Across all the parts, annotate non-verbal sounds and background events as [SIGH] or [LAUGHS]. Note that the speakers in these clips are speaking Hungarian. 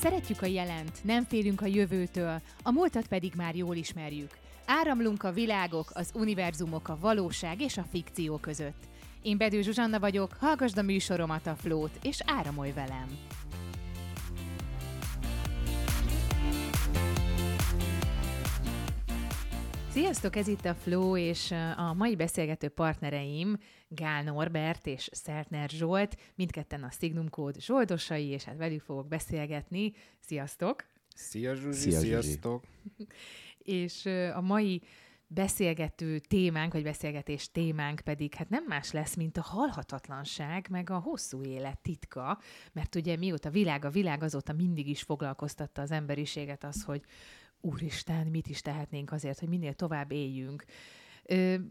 Szeretjük a jelent, nem félünk a jövőtől, a múltat pedig már jól ismerjük. Áramlunk a világok, az univerzumok, a valóság és a fikció között. Én Bedő Zsuzsanna vagyok, hallgasd a műsoromat a Flót, és áramolj velem! Sziasztok, ez itt a Flow, és a mai beszélgető partnereim Gál Norbert és Szeltner Zsolt, mindketten a Signum Code zsoldosai, és hát velük fogok beszélgetni. Sziasztok! Szia Zsuzsi, Szia, sziasztok! [LAUGHS] és a mai beszélgető témánk, vagy beszélgetés témánk pedig hát nem más lesz, mint a halhatatlanság, meg a hosszú élet titka, mert ugye mióta világ a világ, azóta mindig is foglalkoztatta az emberiséget az, hogy úristen, mit is tehetnénk azért, hogy minél tovább éljünk.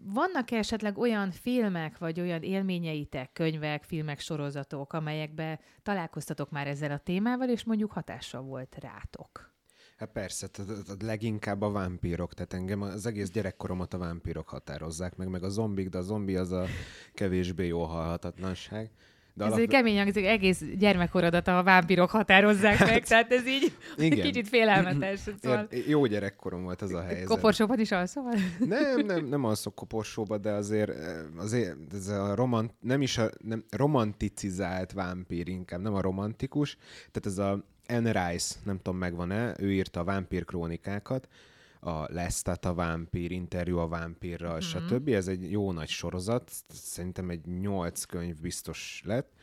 Vannak -e esetleg olyan filmek, vagy olyan élményeitek, könyvek, filmek, sorozatok, amelyekbe találkoztatok már ezzel a témával, és mondjuk hatással volt rátok? Hát persze, tehát leginkább a vámpírok, tehát engem az egész gyerekkoromat a vámpírok határozzák meg, meg a zombik, de a zombi az a kevésbé jó halhatatlanság. De ez alap... kemény hangzik, egész gyermekkorodat a vámpirok határozzák meg, hát, tehát ez így Igen. [LAUGHS] kicsit félelmetes. Szóval... Jó gyerekkorom volt az a helyzet. Koporsóban is alszol? [LAUGHS] Nem, nem, nem alszok koporsóba, de azért, azért ez a romant, nem is a nem, romanticizált vámpír inkább, nem a romantikus. Tehát ez a Anne Rice, nem tudom megvan-e, ő írta a vámpír krónikákat, a Lestat a vámpír, interjú a vámpírral, mm-hmm. stb. Ez egy jó nagy sorozat, szerintem egy nyolc könyv biztos lett.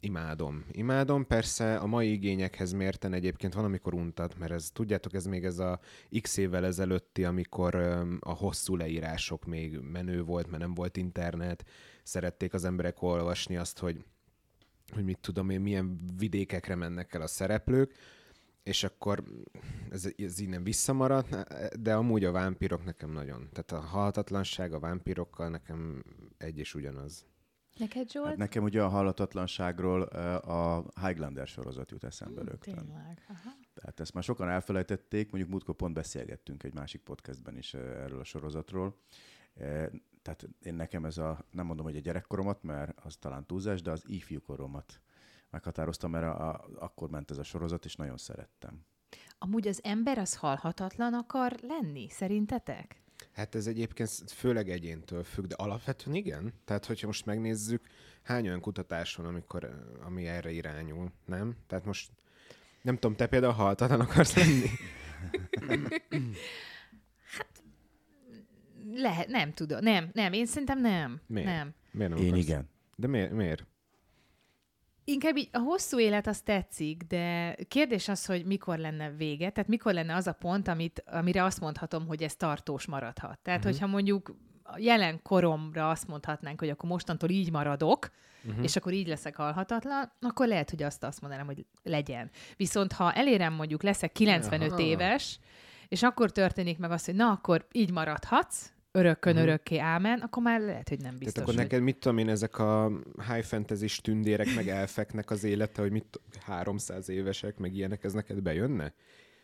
Imádom. Imádom. Persze a mai igényekhez mérten egyébként van, amikor untat, mert ez, tudjátok, ez még ez a x évvel ezelőtti, amikor öm, a hosszú leírások még menő volt, mert nem volt internet, szerették az emberek olvasni azt, hogy hogy mit tudom én, milyen vidékekre mennek el a szereplők, és akkor ez, ez így nem visszamaradt, de amúgy a vámpírok nekem nagyon. Tehát a halhatatlanság a vámpírokkal nekem egy és ugyanaz. Neked, Zsolt? Hát nekem ugye a halhatatlanságról a Highlander sorozat jut eszembe hmm, rögtön. Tényleg. Aha. Tehát ezt már sokan elfelejtették, mondjuk múltkor pont beszélgettünk egy másik podcastben is erről a sorozatról. Tehát én nekem ez a, nem mondom, hogy a gyerekkoromat, mert az talán túlzás, de az ifjúkoromat meghatároztam, mert a, a, akkor ment ez a sorozat, és nagyon szerettem. Amúgy az ember az halhatatlan akar lenni, szerintetek? Hát ez egyébként főleg egyéntől függ, de alapvetően igen. Tehát, hogyha most megnézzük, hány olyan kutatás van, amikor, ami erre irányul, nem? Tehát most nem tudom, te például halhatatlan akarsz lenni? [LAUGHS] hát lehet, nem tudom. Nem, nem, én szerintem nem. Miért? Nem. Miért nem én akarsz? igen. De miért? miért? Inkább így, a hosszú élet az tetszik, de kérdés az, hogy mikor lenne vége, tehát mikor lenne az a pont, amit, amire azt mondhatom, hogy ez tartós maradhat. Tehát, uh-huh. hogyha mondjuk a jelen koromra azt mondhatnánk, hogy akkor mostantól így maradok, uh-huh. és akkor így leszek halhatatlan, akkor lehet, hogy azt azt mondanám, hogy legyen. Viszont ha elérem mondjuk leszek 95 Aha. éves, és akkor történik meg az, hogy na, akkor így maradhatsz, örökkön uh-huh. örökké ámen, akkor már lehet, hogy nem biztos. Tehát akkor hogy... neked mit tudom én, ezek a high fantasy tündérek, meg elfeknek az élete, hogy mit 300 évesek, meg ilyenek, ez neked bejönne?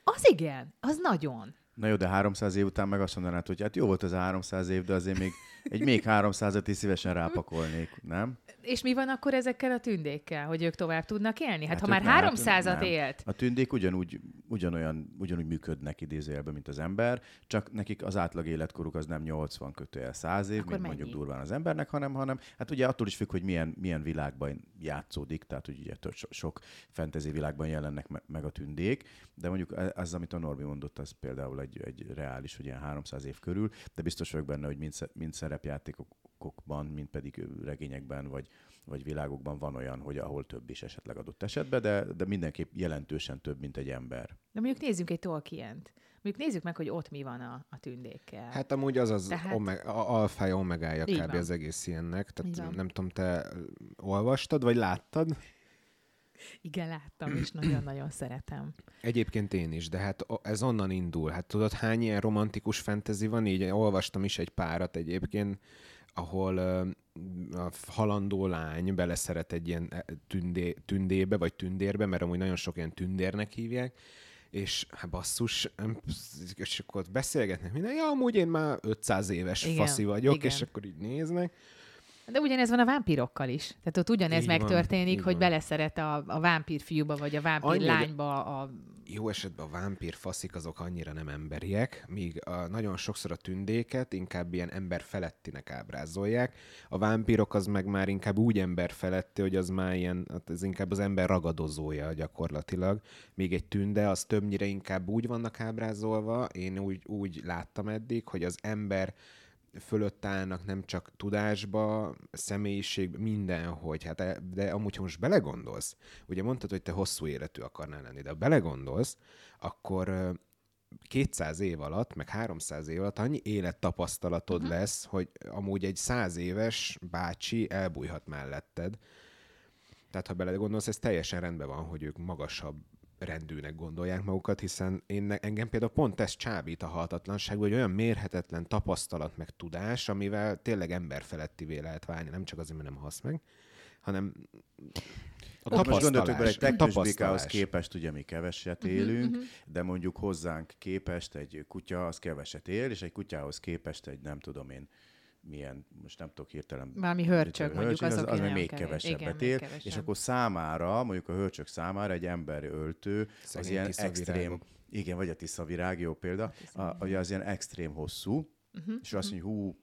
Az igen, az nagyon. Na jó, de 300 év után meg azt mondanád, hogy hát jó volt ez a 300 év, de azért még egy még 300-at is szívesen rápakolnék, nem? És mi van akkor ezekkel a tündékkel, hogy ők tovább tudnak élni? Hát, hát ha már 300-at élt. A tündék ugyanúgy, ugyanolyan, ugyanúgy működnek idézőjelben, mint az ember, csak nekik az átlag életkoruk az nem 80 kötőjel 100 év, akkor mint mennyi? mondjuk durván az embernek, hanem, hanem hát ugye attól is függ, hogy milyen, milyen világban játszódik, tehát hogy ugye sok fantasy világban jelennek meg a tündék, de mondjuk ez, amit a Norbi mondott, az például egy, egy reális, hogy ilyen 300 év körül, de biztos vagyok benne, hogy mind, mind szerepjátékokban, mint pedig regényekben, vagy, vagy világokban van olyan, hogy ahol több is esetleg adott esetben, de, de mindenképp jelentősen több, mint egy ember. De mondjuk nézzünk egy Tolkien-t. Mondjuk nézzük meg, hogy ott mi van a, a tündékkel. Hát amúgy az az Tehát... omeg, a alfája, omegája kb. Van. az egész ilyennek. Tehát nem tudom, te olvastad, vagy láttad? Igen, láttam, és nagyon-nagyon szeretem. Egyébként én is, de hát ez onnan indul. Hát tudod, hány ilyen romantikus fentezi van? Így olvastam is egy párat egyébként, ahol a halandó lány beleszeret egy ilyen e, tündé, tündébe, vagy tündérbe, mert amúgy nagyon sok ilyen tündérnek hívják, és hát basszus, és akkor ott beszélgetnek minden, ja, amúgy én már 500 éves igen, faszi vagyok, igen. és akkor így néznek, De ugyanez van a vámpírokkal is. Tehát ott ugyanez így megtörténik, van, hogy van. beleszeret a, a vámpír fiúba, vagy a vámpír Annyi, lányba a jó esetben a vámpír faszik azok annyira nem emberiek, míg a, nagyon sokszor a tündéket inkább ilyen ember felettinek ábrázolják. A vámpírok az meg már inkább úgy ember feletti, hogy az már ilyen, hát ez inkább az ember ragadozója gyakorlatilag. Míg egy tünde, az többnyire inkább úgy vannak ábrázolva, én úgy, úgy láttam eddig, hogy az ember fölött állnak nem csak tudásba, személyiségbe, mindenhogy. Hát, e, de amúgy, ha most belegondolsz, ugye mondtad, hogy te hosszú életű akarnál lenni, de ha belegondolsz, akkor 200 év alatt, meg 300 év alatt annyi élettapasztalatod uh-huh. lesz, hogy amúgy egy 100 éves bácsi elbújhat melletted. Tehát ha belegondolsz, ez teljesen rendben van, hogy ők magasabb rendűnek gondolják magukat, hiszen én, engem például pont ez csábít a halhatatlanság, hogy olyan mérhetetlen tapasztalat meg tudás, amivel tényleg emberfelettivé lehet válni, nem csak azért, mert nem hasz meg, hanem a tapasztalás. Most egy bikához képest ugye mi keveset mhm, élünk, uh-huh, uh-huh. de mondjuk hozzánk képest egy kutya az keveset él, és egy kutyához képest egy nem tudom én milyen, most nem tudok hirtelen... Valami hörcsök, mondjuk az, az, az még kevés. kevesebbet Igen, él, kevesebb. és akkor számára, mondjuk a hörcsök számára egy ember öltő, az ilyen extrém... Igen, vagy a tiszavirág, jó példa, a, a, az ilyen extrém hosszú, uh-huh, és azt mondja, hú,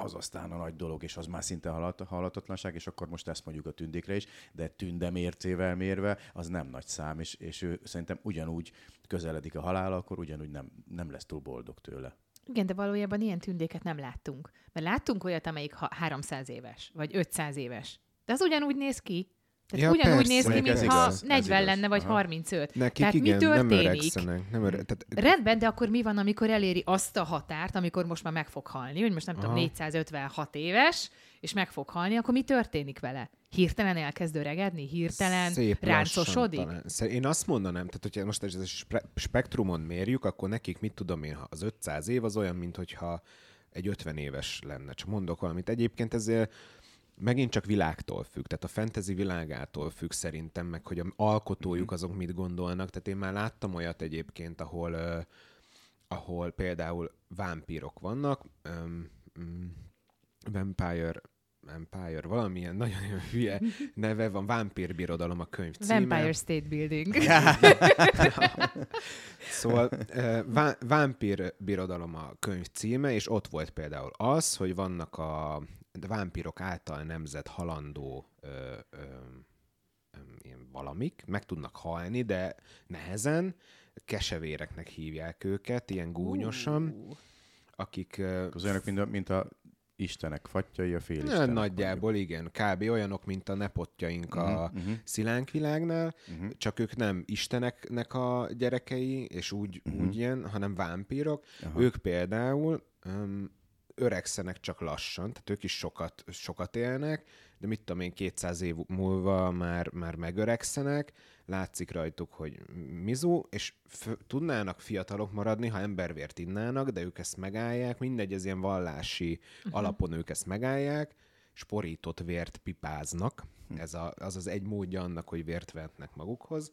az aztán a nagy dolog, és az már szinte halat, halatatlanság, és akkor most ezt mondjuk a tündékre is, de tünde mércével mérve az nem nagy szám, és, és ő szerintem ugyanúgy közeledik a halál, akkor ugyanúgy nem, nem lesz túl boldog tőle. Igen, de valójában ilyen tündéket nem láttunk. Mert láttunk olyat, amelyik 300 éves, vagy 500 éves. De az ugyanúgy néz ki. Tehát ja, ugyanúgy persze. néz ki, mintha 40 lenne, vagy Aha. 35. Nekik Tehát igen, mi történik? nem öregszenek. Nem öre... Tehát... Rendben, de akkor mi van, amikor eléri azt a határt, amikor most már meg fog halni, hogy most nem Aha. tudom, 456 éves, és meg fog halni, akkor mi történik vele? Hirtelen elkezd öregedni? Hirtelen Szép ráncosodik? Én azt mondanám, tehát hogyha most ez a spektrumon mérjük, akkor nekik mit tudom én, ha az 500 év az olyan, mint hogyha egy 50 éves lenne. Csak mondok valamit. Egyébként ezért megint csak világtól függ, tehát a fantasy világától függ szerintem, meg hogy a alkotójuk mhm. azok mit gondolnak. Tehát én már láttam olyat egyébként, ahol, uh, ahol például vámpírok vannak, um, um, Vampire Empire, valamilyen nagyon [LAUGHS] hülye neve van, Vámpírbirodalom a könyv címe. Vampire State Building. [LAUGHS] szóval uh, Vámpírbirodalom a könyv címe, és ott volt például az, hogy vannak a vámpírok által nemzet halandó ö, ö, ö, ilyen valamik, meg tudnak halni, de nehezen, kesevéreknek hívják őket, ilyen gúnyosan, uh. akik... Az olyanok, mint a, mint a istenek fattyai, a fél Ja, nagyjából igen, kb. olyanok, mint a nepotjaink uh-huh, a uh-huh. szilánkvilágnál, uh-huh. csak ők nem isteneknek a gyerekei, és úgy, uh-huh. úgy ilyen, hanem vámpírok. Aha. Ők például um, öregszenek csak lassan, tehát ők is sokat, sokat élnek, de mit tudom én, 200 év múlva már, már megöregszenek, látszik rajtuk, hogy mizu, és f- tudnának fiatalok maradni, ha embervért innának, de ők ezt megállják, mindegy, ez ilyen vallási uh-huh. alapon ők ezt megállják, sporított vért pipáznak, uh-huh. ez a, az az egy módja annak, hogy vért vehetnek magukhoz.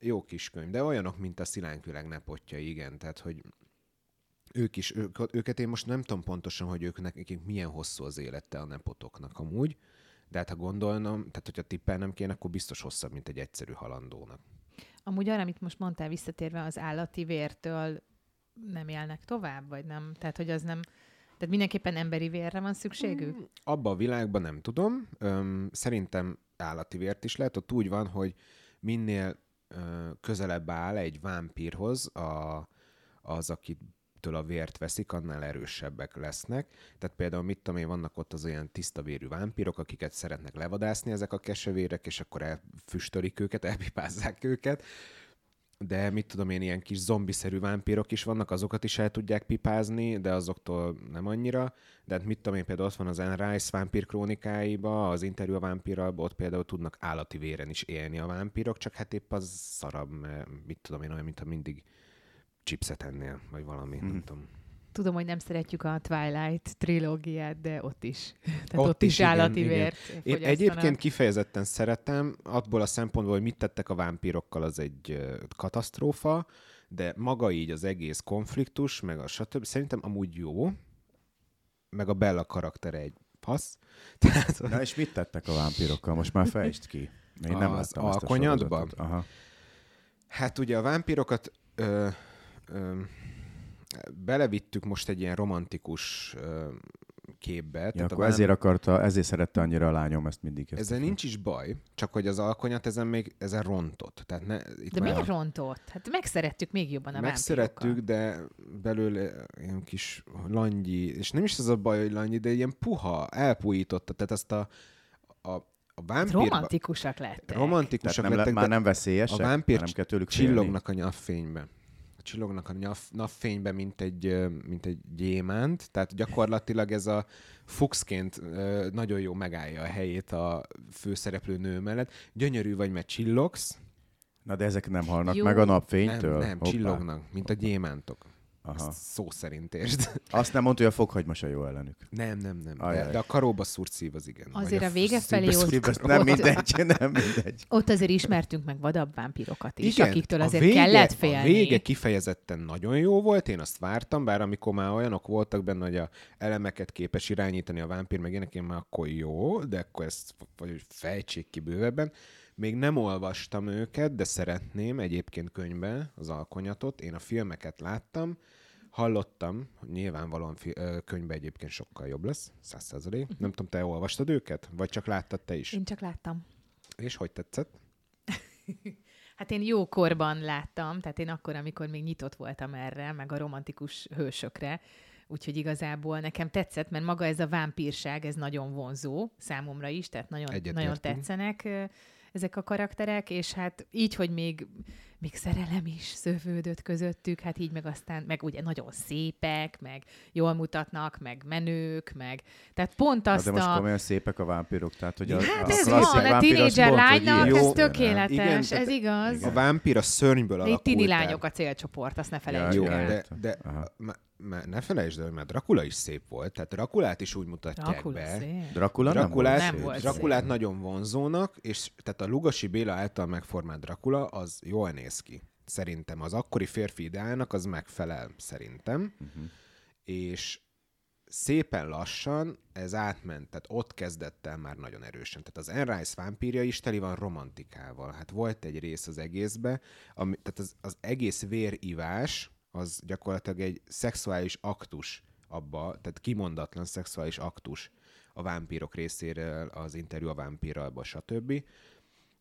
Jó kis könyv, de olyanok, mint a szilánkvilág nepotja, igen, tehát hogy ők is, ők, őket én most nem tudom pontosan, hogy ők nekik milyen hosszú az élete a nepotoknak amúgy, de hát ha gondolnom, tehát hogyha tippelnem kéne, akkor biztos hosszabb, mint egy egyszerű halandónak. Amúgy arra, amit most mondtál visszatérve, az állati vértől nem élnek tovább, vagy nem? Tehát, hogy az nem... Tehát mindenképpen emberi vérre van szükségük? Hmm, abba a világban nem tudom. Öm, szerintem állati vért is lehet. Ott úgy van, hogy minél ö, közelebb áll egy vámpírhoz a, az, akit akiktől a vért veszik, annál erősebbek lesznek. Tehát például mit tudom én, vannak ott az olyan tiszta vérű vámpírok, akiket szeretnek levadászni ezek a kesevérek, és akkor elfüstölik őket, elpipázzák őket. De mit tudom én, ilyen kis zombiszerű vámpírok is vannak, azokat is el tudják pipázni, de azoktól nem annyira. De hát mit tudom én, például ott van az Anne Rice vámpír krónikáiba, az interjú a vámpírral, ott például tudnak állati véren is élni a vámpírok, csak hát épp az szarabb, mert mit tudom én, olyan, mint mindig chipset ennél, vagy valami, mm. nem mhm. tudom. Tudom, hogy nem szeretjük a Twilight trilógiát, de ott is. [LAUGHS] Tehát ott, ott is, is állati igen, vért igen. Én egyébként kifejezetten szeretem, abból a szempontból, hogy mit tettek a vámpírokkal, az egy katasztrófa, de maga így az egész konfliktus, meg a stb. Szerintem amúgy jó, meg a Bella karaktere egy fasz. [LAUGHS] Tehát, Na és mit tettek a vámpirokkal? Most már fejtsd ki. Én nem az alkonyatba? Aha. Hát ugye a vámpirokat ö, ö, belevittük most egy ilyen romantikus képbe. Ja, tehát akkor vám... ezért akarta, ezért szerette annyira a lányom ezt mindig. Ezt ezzel nincs is baj, csak hogy az alkonyat ezen még ezen rontott. Tehát ne, itt de miért a... rontott? Hát megszerettük még jobban a Megszerettük, de belőle ilyen kis langyi, és nem is az a baj, hogy langyi, de ilyen puha, elpuhította. Tehát azt a, a a vámpír... Romantikusak lettek. Romantikusak nem lettek, le, már nem veszélyesek, a vámpír nem kell tőlük csillognak félni. a nyafényben. Csillognak a nyaf, napfényben, mint egy, mint egy gyémánt, tehát gyakorlatilag ez a fuxként nagyon jó megállja a helyét a főszereplő nő mellett. Gyönyörű vagy, mert csillogsz. Na de ezek nem halnak jó. meg a napfénytől? Nem, nem csillognak, mint a gyémántok. Aha. Ezt szó szerint értsd. [LAUGHS] Azt nem mondta, hogy a fokhagyma se jó ellenük. Nem, nem, nem. De, de a karóba szúrt szív az igen. Azért a, a vége felé ott... Nem mindegy, nem mindegy. [LAUGHS] Ott azért ismertünk meg vadabb vámpirokat is, igen, akiktől azért vége, kellett félni. A vége kifejezetten nagyon jó volt, én azt vártam, bár amikor már olyanok voltak benne, hogy a elemeket képes irányítani a vámpír, meg ének, én már akkor jó, de akkor ezt vagy fejtsék ki bővebben. Még nem olvastam őket, de szeretném egyébként könyvbe az alkonyatot. Én a filmeket láttam, hallottam, hogy nyilvánvalóan fi- könyvbe egyébként sokkal jobb lesz, száz százalék. Uh-huh. Nem tudom, te olvastad őket? Vagy csak láttad te is? Én csak láttam. És hogy tetszett? [LAUGHS] hát én jó korban láttam, tehát én akkor, amikor még nyitott voltam erre, meg a romantikus hősökre, úgyhogy igazából nekem tetszett, mert maga ez a vámpírság, ez nagyon vonzó számomra is, tehát nagyon, nagyon tetszenek ezek a karakterek, és hát így, hogy még, még szerelem is szövődött közöttük, hát így meg aztán, meg ugye nagyon szépek, meg jól mutatnak, meg menők, meg, tehát pont azt Na, de most komolyan szépek a vámpírok, tehát hogy a, hát a ez van, a tínédzser lánynak, ez tökéletes, igen, ez igaz. Igen. A vámpír a szörnyből alakult. Egy tini lányok a célcsoport, azt ne felejtsük ja, el. De, de ne felejtsd el, mert Dracula is szép volt, tehát Drakulát is úgy mutatják Dracula be. Szép. Dracula Drakulát, nem, volt Drakulát szép. nagyon vonzónak, és tehát a Lugasi Béla által megformált Dracula az jól néz ki. Szerintem az akkori férfi ideának az megfelel, szerintem. Uh-huh. És szépen lassan ez átment, tehát ott kezdett el már nagyon erősen. Tehát az Anne Rice vámpírja is teli van romantikával. Hát volt egy rész az egészbe, ami, tehát az, az egész vérivás, az gyakorlatilag egy szexuális aktus abba, tehát kimondatlan szexuális aktus a vámpírok részéről, az interjú a vámpírral, stb.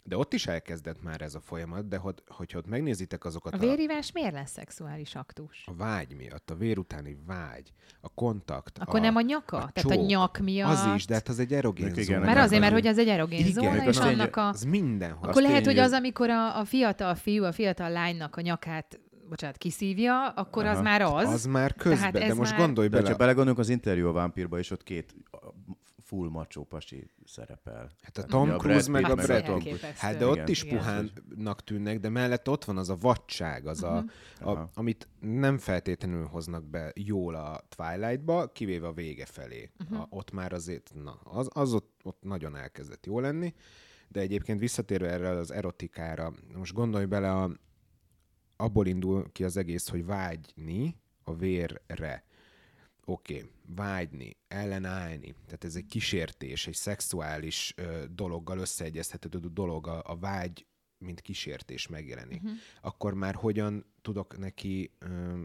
De ott is elkezdett már ez a folyamat, de hogy, hogyha ott megnézitek azokat a... vérívás a... miért lesz szexuális aktus? A vágy miatt, a vér utáni vágy, a kontakt. Akkor a, nem a nyaka? A Tehát csók, a nyak miatt? Az is, de hát az egy erogén igen, zóna. Mert azért, mert hogy az egy erogén igen, zóna, és annak a... Az mindenhol. Akkor lehet, hogy az, amikor a, a fiatal fiú, a fiatal lánynak a nyakát bocsánat, kiszívja, akkor Aha. az már az. Az már közben, de most már... gondolj bele. De ha belegondolunk az interjú a vámpírba, és ott két full macsó pasi szerepel. Hát a Tom Cruise meg a Brad Pitt. Hát de ott igen, is puhánnak tűnnek, de mellett ott van az a vadság, az uh-huh. a, a, amit nem feltétlenül hoznak be jól a Twilight-ba, kivéve a vége felé. Uh-huh. A, ott már azért, na, az, az ott, ott nagyon elkezdett jó lenni. De egyébként visszatérve erre az erotikára, most gondolj bele a, abból indul ki az egész, hogy vágyni a vérre. Oké, okay, vágyni, ellenállni, tehát ez egy kísértés, egy szexuális ö, dologgal összeegyeztethető dolog, a, a vágy, mint kísértés megjelenik. Uh-huh. Akkor már hogyan tudok neki ö,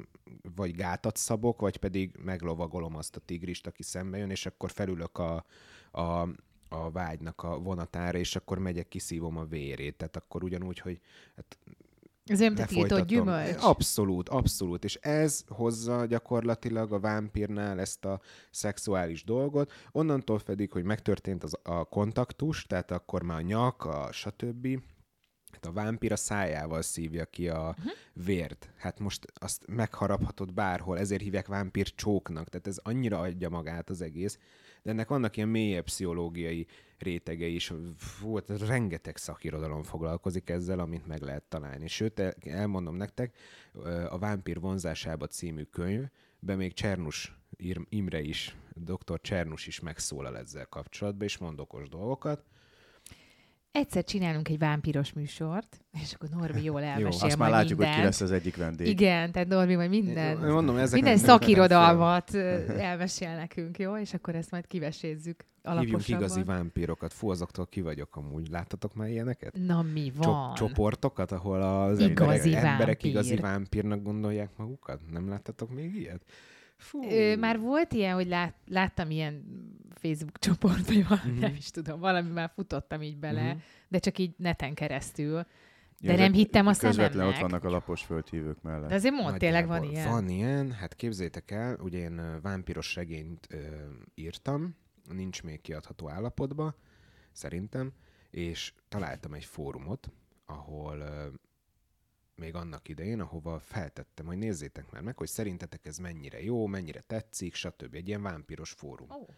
vagy gátat szabok, vagy pedig meglovagolom azt a tigrist, aki szembe jön, és akkor felülök a, a, a vágynak a vonatára, és akkor megyek, kiszívom a vérét. Tehát akkor ugyanúgy, hogy hát olyan tiltott gyümölcs. Abszolút, abszolút. És ez hozza gyakorlatilag a vámpírnál ezt a szexuális dolgot. Onnantól pedig, hogy megtörtént az, a kontaktus, tehát akkor már a nyak, a stb., hát a vámpír a szájával szívja ki a uh-huh. vért. Hát most azt megharaphatod bárhol, ezért hívják vámpír csóknak. Tehát ez annyira adja magát az egész. De ennek vannak ilyen mélyebb pszichológiai rétege is. Volt, rengeteg szakirodalom foglalkozik ezzel, amit meg lehet találni. Sőt, elmondom nektek, a Vámpír vonzásába című könyvben még Csernus Imre is, dr. Csernus is megszólal ezzel kapcsolatban, és mond okos dolgokat. Egyszer csinálunk egy vámpiros műsort, és akkor Norbi jól elmesél Jó, azt már látjuk, mindent. hogy ki lesz az egyik vendég. Igen, tehát Norbi majd minden, Én mondom, ezek minden szakirodalmat elmesél nekünk, jó? És akkor ezt majd kivesézzük Hívjunk igazi vámpírokat. Fú, azoktól ki vagyok amúgy. Láttatok már ilyeneket? Na mi van? csoportokat, ahol az igazi emberek, emberek igazi vámpírnak gondolják magukat? Nem láttatok még ilyet? Fú. Ö, már volt ilyen, hogy lát, láttam ilyen Facebook csoport, vagy valami, mm-hmm. nem is tudom, valami már futottam így bele, mm-hmm. de csak így neten keresztül. De ja, nem hittem a szememnek. Közvetlen ott vannak a lapos földhívők mellett. De azért mond, tényleg van ilyen. Van ilyen, hát képzétek el, ugye én vámpiros regényt ö, írtam, nincs még kiadható állapotban, szerintem, és találtam egy fórumot, ahol ö, még annak idején, ahova feltettem, hogy nézzétek már meg, hogy szerintetek ez mennyire jó, mennyire tetszik, stb. Egy ilyen vámpiros fórum. Oh.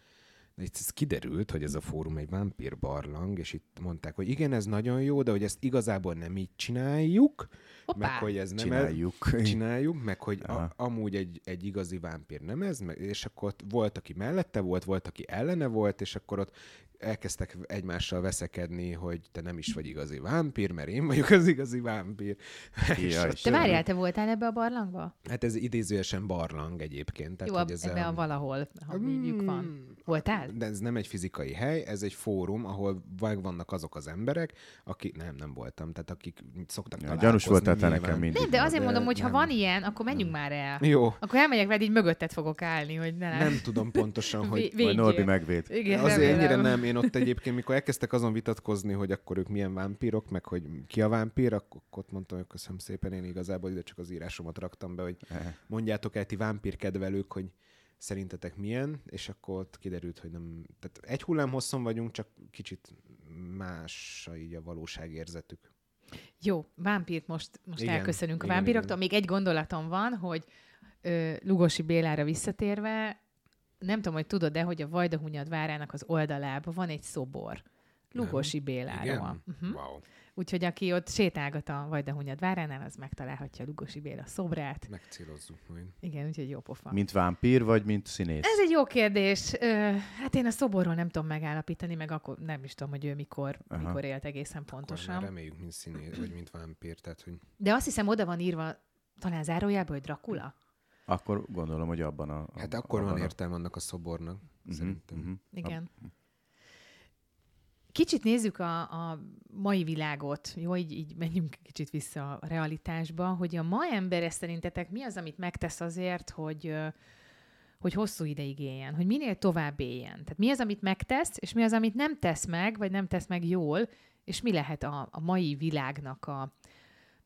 De itt ez kiderült, hogy ez a fórum egy vámpír barlang, és itt mondták, hogy igen, ez nagyon jó, de hogy ezt igazából nem így csináljuk, Hoppá. meg hogy ez nem csináljuk, ez, csináljuk meg hogy a, amúgy egy, egy igazi vámpír nem ez, meg, és akkor ott volt, aki mellette volt, volt, aki ellene volt, és akkor ott elkezdtek egymással veszekedni, hogy te nem is vagy igazi vámpír, mert én vagyok az igazi vámpír. Jaj, te várjál, te voltál ebbe a barlangba? Hát ez idézőesen barlang egyébként. Tehát, Jó, hogy ez ebbe a, a valahol, ha mm, van. Voltál? De ez nem egy fizikai hely, ez egy fórum, ahol vannak azok az emberek, akik, nem, nem voltam, tehát akik szoktak ja, Gyanús voltál te nekem mindig. Nem, de azért de mondom, hogy nem. ha van ilyen, akkor menjünk nem. már el. Jó. Akkor elmegyek veled, így mögötted fogok állni, hogy ne Nem tudom pontosan, hogy... Vagy Norbi megvéd. Igen, azért ennyire nem, én ott egyébként, mikor elkezdtek azon vitatkozni, hogy akkor ők milyen vámpírok, meg hogy ki a vámpír, akkor ott mondtam, hogy köszönöm szépen, én igazából ide csak az írásomat raktam be, hogy mondjátok el ti vámpír kedvelők, hogy szerintetek milyen, és akkor ott kiderült, hogy nem, tehát egy hullám hosszon vagyunk, csak kicsit más így a valóságérzetük. Jó, vámpírt most, most igen, elköszönünk igen, a vámpíroktól. Igen. Még egy gondolatom van, hogy ö, Lugosi Bélára visszatérve, nem tudom, hogy tudod-e, hogy a Vajdahunyad várának az oldalában van egy szobor. Lugosi Béláról. Uh-huh. Wow. Úgyhogy aki ott sétálgat a Vajdahunyad váránál, az megtalálhatja a Lugosi Béla szobrát. Megcélozzuk majd. Igen, úgyhogy jó pofa. Mint vámpír, vagy mint színész? Ez egy jó kérdés. hát én a szoborról nem tudom megállapítani, meg akkor nem is tudom, hogy ő mikor, Aha. mikor élt egészen pontosan. Akkor reméljük, mint színész, vagy mint vámpír. Tehát, hogy... De azt hiszem, oda van írva talán zárójában, hogy Dracula. Akkor gondolom, hogy abban a... a hát akkor van értelme annak a szobornak, uh-huh, szerintem. Uh-huh. Igen. A... Kicsit nézzük a, a mai világot, jó, így, így menjünk kicsit vissza a realitásba, hogy a ma ember szerintetek mi az, amit megtesz azért, hogy, hogy hosszú ideig éljen, hogy minél tovább éljen. Tehát mi az, amit megtesz, és mi az, amit nem tesz meg, vagy nem tesz meg jól, és mi lehet a, a mai világnak a,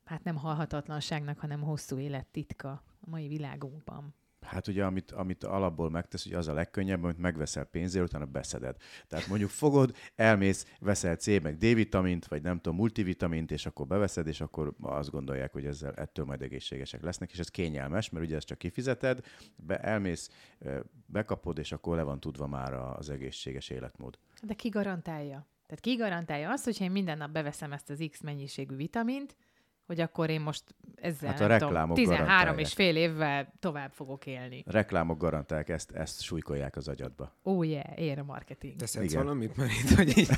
hát nem halhatatlanságnak, hanem hosszú élet titka a mai világunkban. Hát ugye, amit, amit alapból megtesz, hogy az a legkönnyebb, amit megveszel pénzért, utána beszeded. Tehát mondjuk fogod, elmész, veszel C meg D-vitamint, vagy nem tudom, multivitamint, és akkor beveszed, és akkor azt gondolják, hogy ezzel ettől majd egészségesek lesznek, és ez kényelmes, mert ugye ezt csak kifizeted, be, elmész, bekapod, és akkor le van tudva már az egészséges életmód. De ki garantálja? Tehát ki garantálja azt, hogyha én minden nap beveszem ezt az X mennyiségű vitamint, hogy akkor én most ezzel hát a reklámok tudom, 13 és fél évvel tovább fogok élni. A reklámok garantálják, ezt, ezt súlykolják az agyadba. Ó, oh yeah, ér a marketing. Teszed valamit, mert itt, hogy így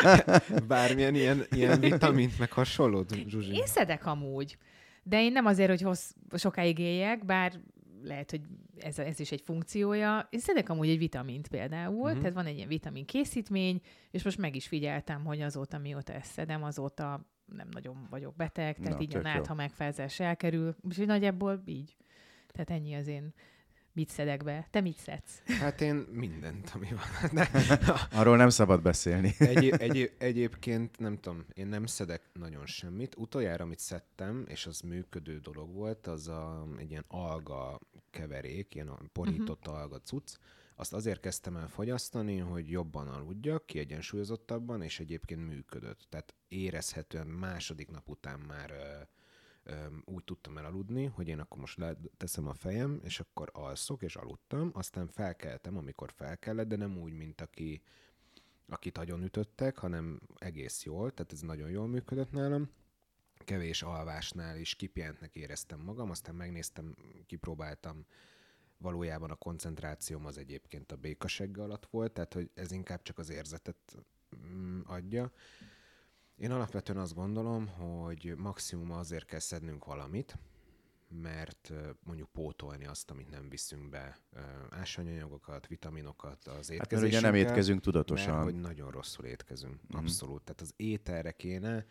[LAUGHS] bármilyen ilyen, ilyen vitamint, meg hasonlót, Zsuzsi? Én szedek amúgy. De én nem azért, hogy hossz, sokáig éljek, bár lehet, hogy ez, ez is egy funkciója. Én szedek amúgy egy vitamint például, uh-huh. tehát van egy ilyen vitamin készítmény, és most meg is figyeltem, hogy azóta mióta ezt szedem, azóta nem nagyon vagyok beteg, tehát Na, így a nátha megfázás elkerül, és nagyjából így. Tehát ennyi az én mit szedek be. Te mit szedsz? Hát én mindent, ami van. [LAUGHS] De, [LAUGHS] Arról nem szabad beszélni. [LAUGHS] Egy, egy, egyébként nem tudom, én nem szedek nagyon semmit. Utoljára, amit szedtem, és az működő dolog volt, az a, egy ilyen alga keverék, ilyen porított uh-huh. alga cucc, azt azért kezdtem el fogyasztani, hogy jobban aludjak, kiegyensúlyozottabban, és egyébként működött. Tehát érezhetően második nap után már ö, ö, úgy tudtam elaludni, hogy én akkor most teszem a fejem, és akkor alszok, és aludtam, aztán felkeltem, amikor fel kellett, de nem úgy, mint aki, akit nagyon ütöttek, hanem egész jól, tehát ez nagyon jól működött nálam kevés alvásnál is kipihentnek éreztem magam, aztán megnéztem, kipróbáltam valójában a koncentrációm az egyébként a békasegge alatt volt, tehát hogy ez inkább csak az érzetet mm, adja. Én alapvetően azt gondolom, hogy maximum azért kell szednünk valamit, mert mondjuk pótolni azt, amit nem viszünk be, ásványanyagokat, vitaminokat az étkezésünkkel. Hát mert ugye nem étkezünk tudatosan. Mert hogy nagyon rosszul étkezünk, mm. abszolút. Tehát az ételre kéne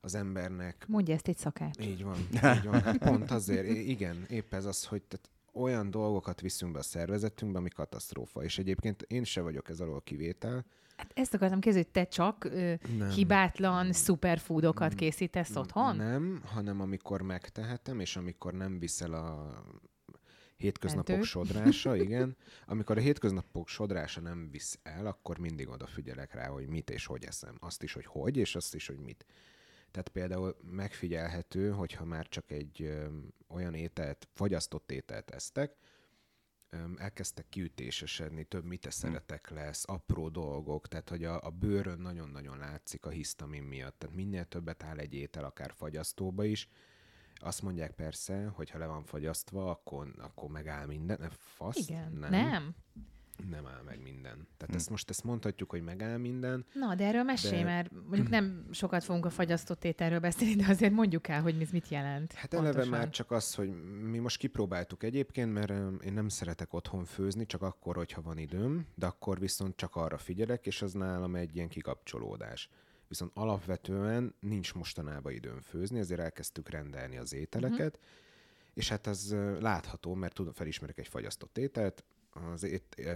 az embernek... Mondja ezt egy szakács. Így van, [LAUGHS] így van. Hát pont azért, igen, épp ez az, hogy tehát olyan dolgokat viszünk be a szervezetünkbe, ami katasztrófa. És egyébként én se vagyok ez alól kivétel. Hát ezt akartam kérdezni, hogy te csak ö, hibátlan szuperfoodokat készítesz otthon? Nem, hanem amikor megtehetem, és amikor nem viszel a hétköznapok Mentő. sodrása, [LAUGHS] igen. Amikor a hétköznapok sodrása nem visz el, akkor mindig odafigyelek rá, hogy mit és hogy eszem. Azt is, hogy hogy, és azt is, hogy mit. Tehát például megfigyelhető, hogyha már csak egy olyan ételt, fagyasztott ételt esztek, elkezdtek kiütésesedni, több mit szeretek lesz, apró dolgok, tehát hogy a, a bőrön nagyon-nagyon látszik a hisztamin miatt. Tehát minél többet áll egy étel, akár fagyasztóba is, azt mondják persze, hogy ha le van fagyasztva, akkor, akkor megáll minden. Fasz? Igen. Nem. nem nem áll meg minden. Tehát hm. ezt most ezt mondhatjuk, hogy megáll minden. Na, de erről mesélj, de... mert mondjuk nem sokat fogunk a fagyasztott ételről beszélni, de azért mondjuk el, hogy ez mit jelent. Hát pontosan. eleve már csak az, hogy mi most kipróbáltuk egyébként, mert én nem szeretek otthon főzni, csak akkor, hogyha van időm, de akkor viszont csak arra figyelek, és az nálam egy ilyen kikapcsolódás. Viszont alapvetően nincs mostanában időm főzni, ezért elkezdtük rendelni az ételeket, uh-huh. és hát ez látható, mert tudom, felismerek egy fagyasztott ételt, az, ét,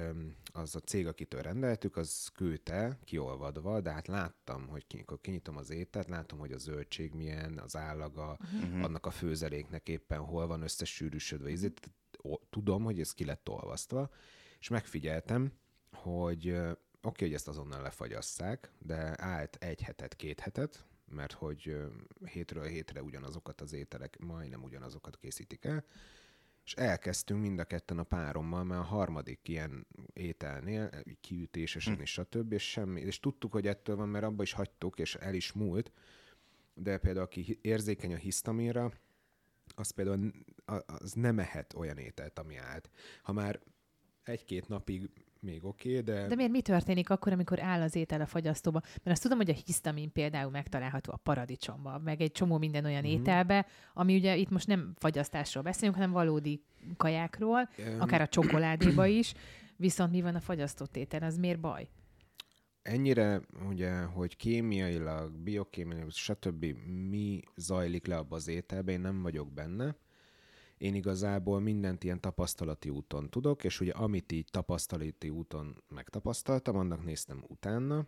az a cég, akitől rendeltük, az küldte kiolvadva, de hát láttam, hogy amikor kinyitom az ételt, látom, hogy a zöldség milyen, az állaga, uh-huh. annak a főzeléknek éppen hol van összesűrűsödve. Uh-huh. Tudom, hogy ez ki lett olvasztva, és megfigyeltem, hogy oké, okay, hogy ezt azonnal lefagyasszák, de állt egy hetet, két hetet, mert hogy hétről hétre ugyanazokat az ételek, majdnem ugyanazokat készítik el, és elkezdtünk mind a ketten a párommal, mert a harmadik ilyen ételnél, kiütésesen hm. és stb. És semmi, és tudtuk, hogy ettől van, mert abba is hagytuk, és el is múlt, de például aki érzékeny a hisztamínra, az például az nem ehet olyan ételt, ami állt. Ha már egy-két napig még oké, okay, de... De miért mi történik akkor, amikor áll az étel a fagyasztóba? Mert azt tudom, hogy a hisztamin például megtalálható a paradicsomba, meg egy csomó minden olyan mm-hmm. ételbe, ami ugye itt most nem fagyasztásról beszélünk, hanem valódi kajákról, um... akár a csokoládéba is, viszont mi van a fagyasztott étel, az miért baj? ennyire, ugye, hogy kémiailag, biokémiailag, stb. mi zajlik le abba az ételbe, én nem vagyok benne. Én igazából mindent ilyen tapasztalati úton tudok, és ugye amit így tapasztalati úton megtapasztaltam, annak néztem utána.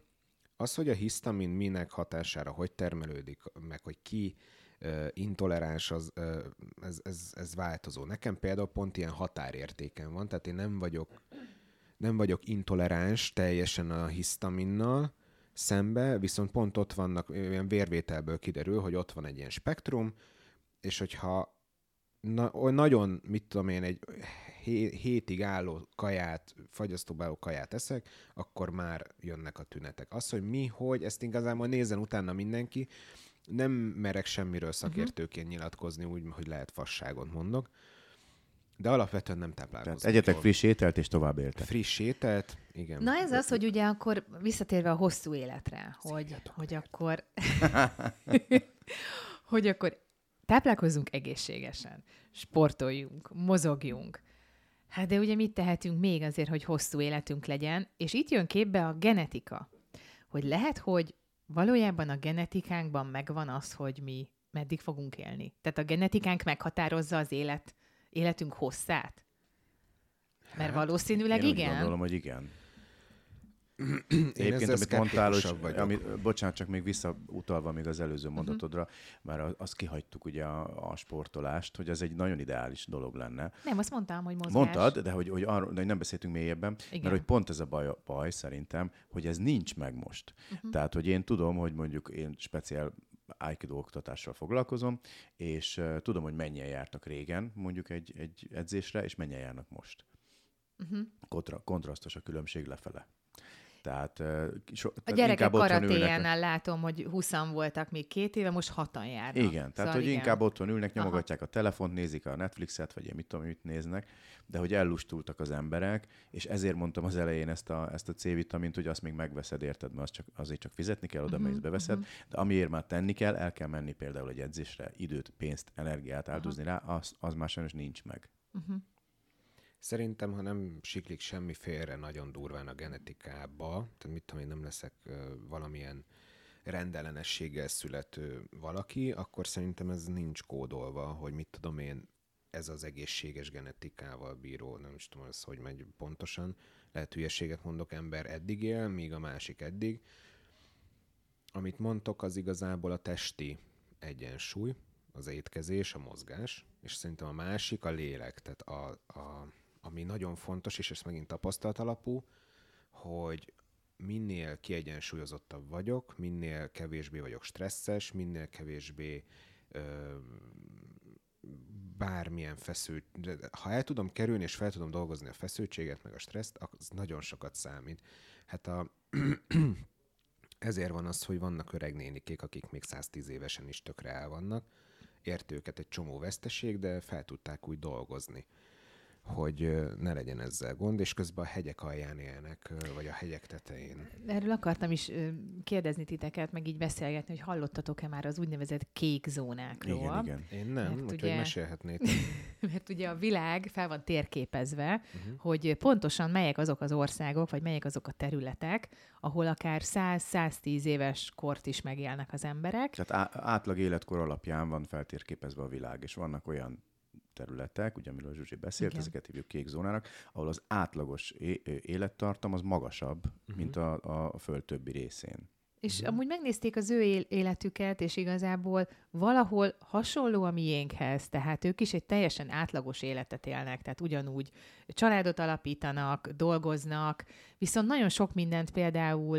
Az, hogy a hisztamin minek hatására hogy termelődik, meg hogy ki uh, intoleráns, az, uh, ez, ez, ez változó. Nekem például pont ilyen határértéken van, tehát én nem vagyok, nem vagyok intoleráns teljesen a hisztaminnal szembe, viszont pont ott vannak, ilyen vérvételből kiderül, hogy ott van egy ilyen spektrum, és hogyha na, nagyon, mit tudom én, egy hétig álló kaját, fagyasztóba álló kaját eszek, akkor már jönnek a tünetek. Az, hogy mi, hogy, ezt igazából nézzen utána mindenki, nem merek semmiről mhm. szakértőként nyilatkozni, úgy, hogy lehet fasságon mondok, de alapvetően nem táplálkozom. Tehát egyetek friss ételt, és tovább éltek. Friss ételt, igen. Na ez az, hogy ugye akkor visszatérve a hosszú életre, hogy, [LAUGHS] [LAUGHS] hogy akkor hogy akkor táplálkozzunk egészségesen, sportoljunk, mozogjunk. Hát de ugye mit tehetünk még azért, hogy hosszú életünk legyen, és itt jön képbe a genetika. Hogy lehet, hogy valójában a genetikánkban megvan az, hogy mi meddig fogunk élni. Tehát a genetikánk meghatározza az élet, életünk hosszát? Mert hát, valószínűleg én igen. Én gondolom, hogy igen. Egyébként, amit mondtál, hogy, ami, bocsánat, csak még visszautalva még az előző mhm. mondatodra, uh-huh. már azt kihagytuk ugye a, a sportolást, hogy ez egy nagyon ideális dolog lenne. Nem, azt mondtam, hogy mozgás. Mondtad, de hogy, hogy, arra, de hogy nem beszéltünk mélyebben, Igen. mert hogy pont ez a baj, baj szerintem, hogy ez nincs meg most. Uh-huh. Tehát, hogy én tudom, hogy mondjuk én speciál Aikido oktatással foglalkozom, és uh, tudom, hogy mennyien jártak régen mondjuk egy, egy edzésre, és mennyien járnak most. Uh-huh. Kontra, kontrasztos a különbség lefele. Tehát, so, a gyerekek karatéjánál látom, hogy 20 voltak még két éve, most hatan járnak. Igen, tehát szóval hogy igen. inkább otthon ülnek, nyomogatják Aha. a telefont, nézik a Netflixet, vagy én mit tudom, mit néznek, de hogy ellustultak az emberek, és ezért mondtam az elején ezt a, ezt a C-vitamint, hogy azt még megveszed, érted, mert az csak, azért csak fizetni kell, oda uh-huh, mész, beveszed, uh-huh. de amiért már tenni kell, el kell menni például egy edzésre, időt, pénzt, energiát áldozni uh-huh. rá, az, az már sajnos nincs meg. Uh-huh. Szerintem, ha nem siklik semmi félre nagyon durván a genetikába, tehát mit tudom én, nem leszek valamilyen rendellenességgel születő valaki, akkor szerintem ez nincs kódolva, hogy mit tudom én, ez az egészséges genetikával bíró, nem is tudom, ez hogy megy pontosan, lehet hülyeséget mondok, ember eddig él, míg a másik eddig. Amit mondtok, az igazából a testi egyensúly, az étkezés, a mozgás, és szerintem a másik a lélek, tehát a, a ami nagyon fontos, és ez megint tapasztalat alapú, hogy minél kiegyensúlyozottabb vagyok, minél kevésbé vagyok stresszes, minél kevésbé ö, bármilyen feszült, ha el tudom kerülni és fel tudom dolgozni a feszültséget, meg a stresszt, az nagyon sokat számít. Hát a, [CLEARS THROAT] ezért van az, hogy vannak öreg nénikék, akik még 110 évesen is tökre el vannak, ért őket egy csomó veszteség, de fel tudták úgy dolgozni hogy ne legyen ezzel gond, és közben a hegyek alján élnek, vagy a hegyek tetején. Erről akartam is kérdezni titeket, meg így beszélgetni, hogy hallottatok-e már az úgynevezett kék zónákról. Igen, igen. Én nem, mert úgyhogy ugye, mesélhetnétek. [LAUGHS] mert ugye a világ fel van térképezve, uh-huh. hogy pontosan melyek azok az országok, vagy melyek azok a területek, ahol akár 100-110 éves kort is megélnek az emberek. Tehát átlag életkor alapján van feltérképezve a világ, és vannak olyan területek, ugye amiről Zsuzsi beszélt, Igen. ezeket hívjuk kék zónának, ahol az átlagos élettartam az magasabb, uh-huh. mint a, a föld többi részén. És uh-huh. amúgy megnézték az ő életüket, és igazából valahol hasonló a miénkhez, tehát ők is egy teljesen átlagos életet élnek, tehát ugyanúgy családot alapítanak, dolgoznak, viszont nagyon sok mindent például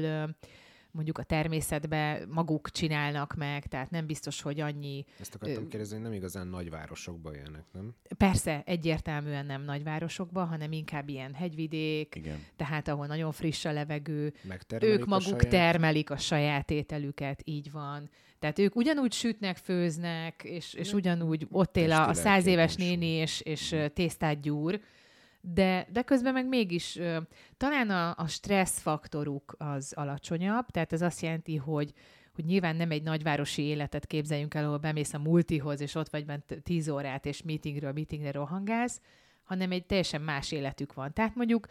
mondjuk a természetbe maguk csinálnak meg, tehát nem biztos, hogy annyi... Ezt akartam ö... kérdezni, hogy nem igazán nagyvárosokban élnek, nem? Persze, egyértelműen nem nagyvárosokban, hanem inkább ilyen hegyvidék, Igen. tehát ahol nagyon friss a levegő, ők maguk a saját... termelik a saját ételüket, így van. Tehát ők ugyanúgy sütnek, főznek, és, és ugyanúgy ott él a, a száz éves néni, és, és tésztát gyúr, de, de közben meg mégis talán a, a stressz faktoruk az alacsonyabb, tehát ez azt jelenti, hogy hogy nyilván nem egy nagyvárosi életet képzeljünk el, ahol bemész a multihoz, és ott vagy bent tíz órát, és meetingről meetingre rohangálsz, hanem egy teljesen más életük van. Tehát mondjuk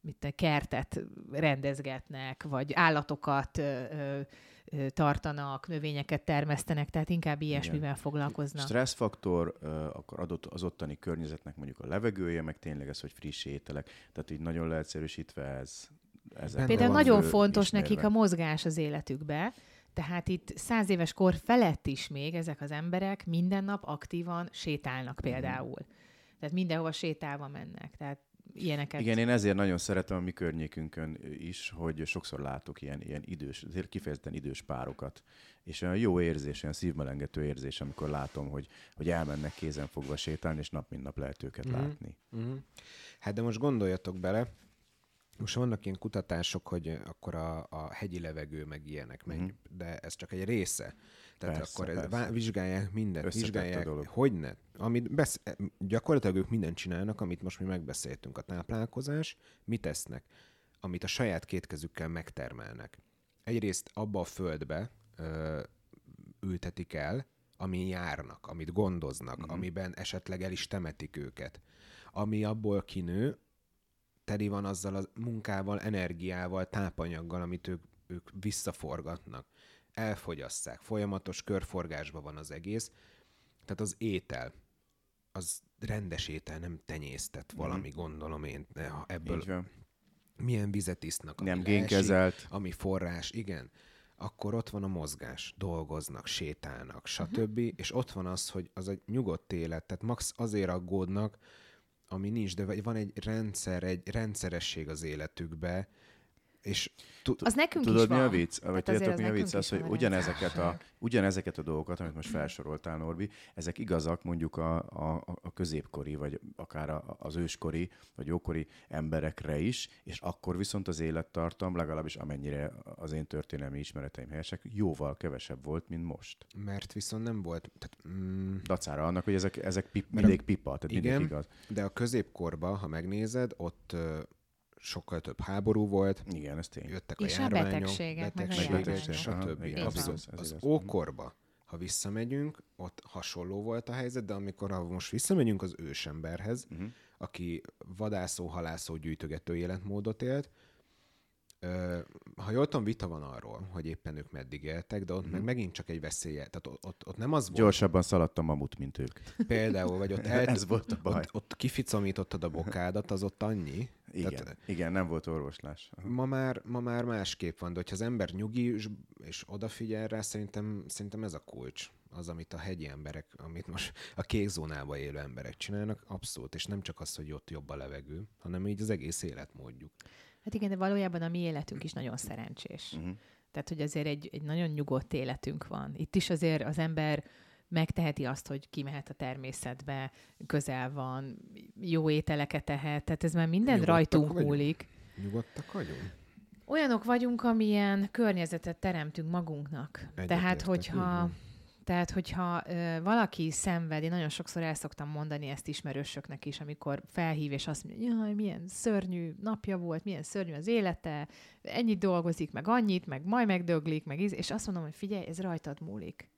mit kertet rendezgetnek, vagy állatokat ö, ö, tartanak, növényeket termesztenek, tehát inkább ilyesmivel Igen. foglalkoznak. Stresszfaktor, akkor adott az ottani környezetnek mondjuk a levegője, meg tényleg ez, hogy friss ételek. Tehát így nagyon leegyszerűsítve ez. ez Például nagyon fontos ismerve. nekik a mozgás az életükbe, tehát itt száz éves kor felett is még ezek az emberek minden nap aktívan sétálnak mhm. például. Mm. Tehát mindenhova sétálva mennek. Tehát ilyeneket. Igen, én ezért nagyon szeretem a mi környékünkön is, hogy sokszor látok ilyen, ilyen idős, kifejezetten idős párokat. És olyan jó érzés, olyan szívmelengető érzés, amikor látom, hogy, hogy elmennek kézen fogva sétálni, és nap mint nap lehet őket mm-hmm. látni. Mm-hmm. Hát de most gondoljatok bele, most vannak ilyen kutatások, hogy akkor a, a hegyi levegő meg ilyenek, mm-hmm. de ez csak egy része. Tehát persze, akkor persze. Vá- vizsgálják mindent, Összetett vizsgálják, hogy ne. Amit besz- gyakorlatilag ők mindent csinálnak, amit most mi megbeszéltünk. A táplálkozás, mit tesznek, amit a saját kétkezükkel megtermelnek. Egyrészt abba a földbe ö, ültetik el, ami járnak, amit gondoznak, mm-hmm. amiben esetleg el is temetik őket. Ami abból kinő, teli van azzal a munkával, energiával, tápanyaggal, amit ők, ők visszaforgatnak elfogyasszák, folyamatos körforgásban van az egész. Tehát az étel, az rendes étel, nem tenyésztett mhm. valami, mm. gondolom én. Ebből milyen vizet isznak, ami nem génkezelt. ami forrás, igen. Akkor ott van a mozgás, dolgoznak, sétálnak, stb. Uh-huh. És ott van az, hogy az egy nyugodt élet, tehát max azért aggódnak, ami nincs, de van egy rendszer, egy rendszeresség az életükbe, És az nekünk tudod, is van. mi a vicc? Vagy tudjátok, mi a vicc? Az, hogy ugyanezeket a, ugyanezeket a dolgokat, amit most felsoroltál, Norbi, ezek igazak mondjuk a, a, a középkori, vagy akár a, az őskori, vagy ókori emberekre is, és akkor viszont az élettartam, legalábbis amennyire az én történelmi ismereteim helyesek, jóval kevesebb volt, mint most. Mert viszont nem volt... Tehát, mm, Dacára annak, hogy ezek, ezek pip, mindig pipa, tehát igen, mindig igaz. de a középkorban, ha megnézed, ott sokkal több háború volt. Igen, ez tény. Jöttek a és járványok, a betegségek, betegségek, betegségek stb. Abszolút. Az ókorba, ha visszamegyünk, ott hasonló volt a helyzet, de amikor ha most visszamegyünk az ősemberhez, uh-huh. aki vadászó, halászó, gyűjtögető életmódot élt, ha jól tudom, vita van arról, hogy éppen ők meddig éltek, de ott mm. meg megint csak egy veszélye. Tehát ott, ott, ott nem az volt. Gyorsabban szaladtam mamut, mint ők. Például, vagy ott, [LAUGHS] el, Ez volt a baj. Ott, ott kificamítottad a bokádat, az ott annyi. Igen, Tehát, igen nem volt orvoslás. Ma már, ma már másképp van, de hogyha az ember nyugi és, és odafigyel rá, szerintem, szerintem ez a kulcs az, amit a hegyi emberek, amit most a kék zónába élő emberek csinálnak, abszolút, és nem csak az, hogy ott jobb a levegő, hanem így az egész életmódjuk. Hát igen, de valójában a mi életünk is nagyon szerencsés. Uh-huh. Tehát, hogy azért egy, egy nagyon nyugodt életünk van. Itt is azért az ember megteheti azt, hogy kimehet a természetbe, közel van, jó ételeket tehet, tehát ez már minden Nyugodtak rajtunk vagyunk. múlik. Nyugodtak vagyunk? Olyanok vagyunk, amilyen környezetet teremtünk magunknak. Egyet Tehát, értek, hogyha tehát, hogyha ö, valaki szenved, én nagyon sokszor el szoktam mondani ezt ismerősöknek is, amikor felhív, és azt mondja, jaj, milyen szörnyű napja volt, milyen szörnyű az élete, ennyit dolgozik, meg annyit, meg majd megdöglik, meg íz, és azt mondom, hogy figyelj, ez rajtad múlik.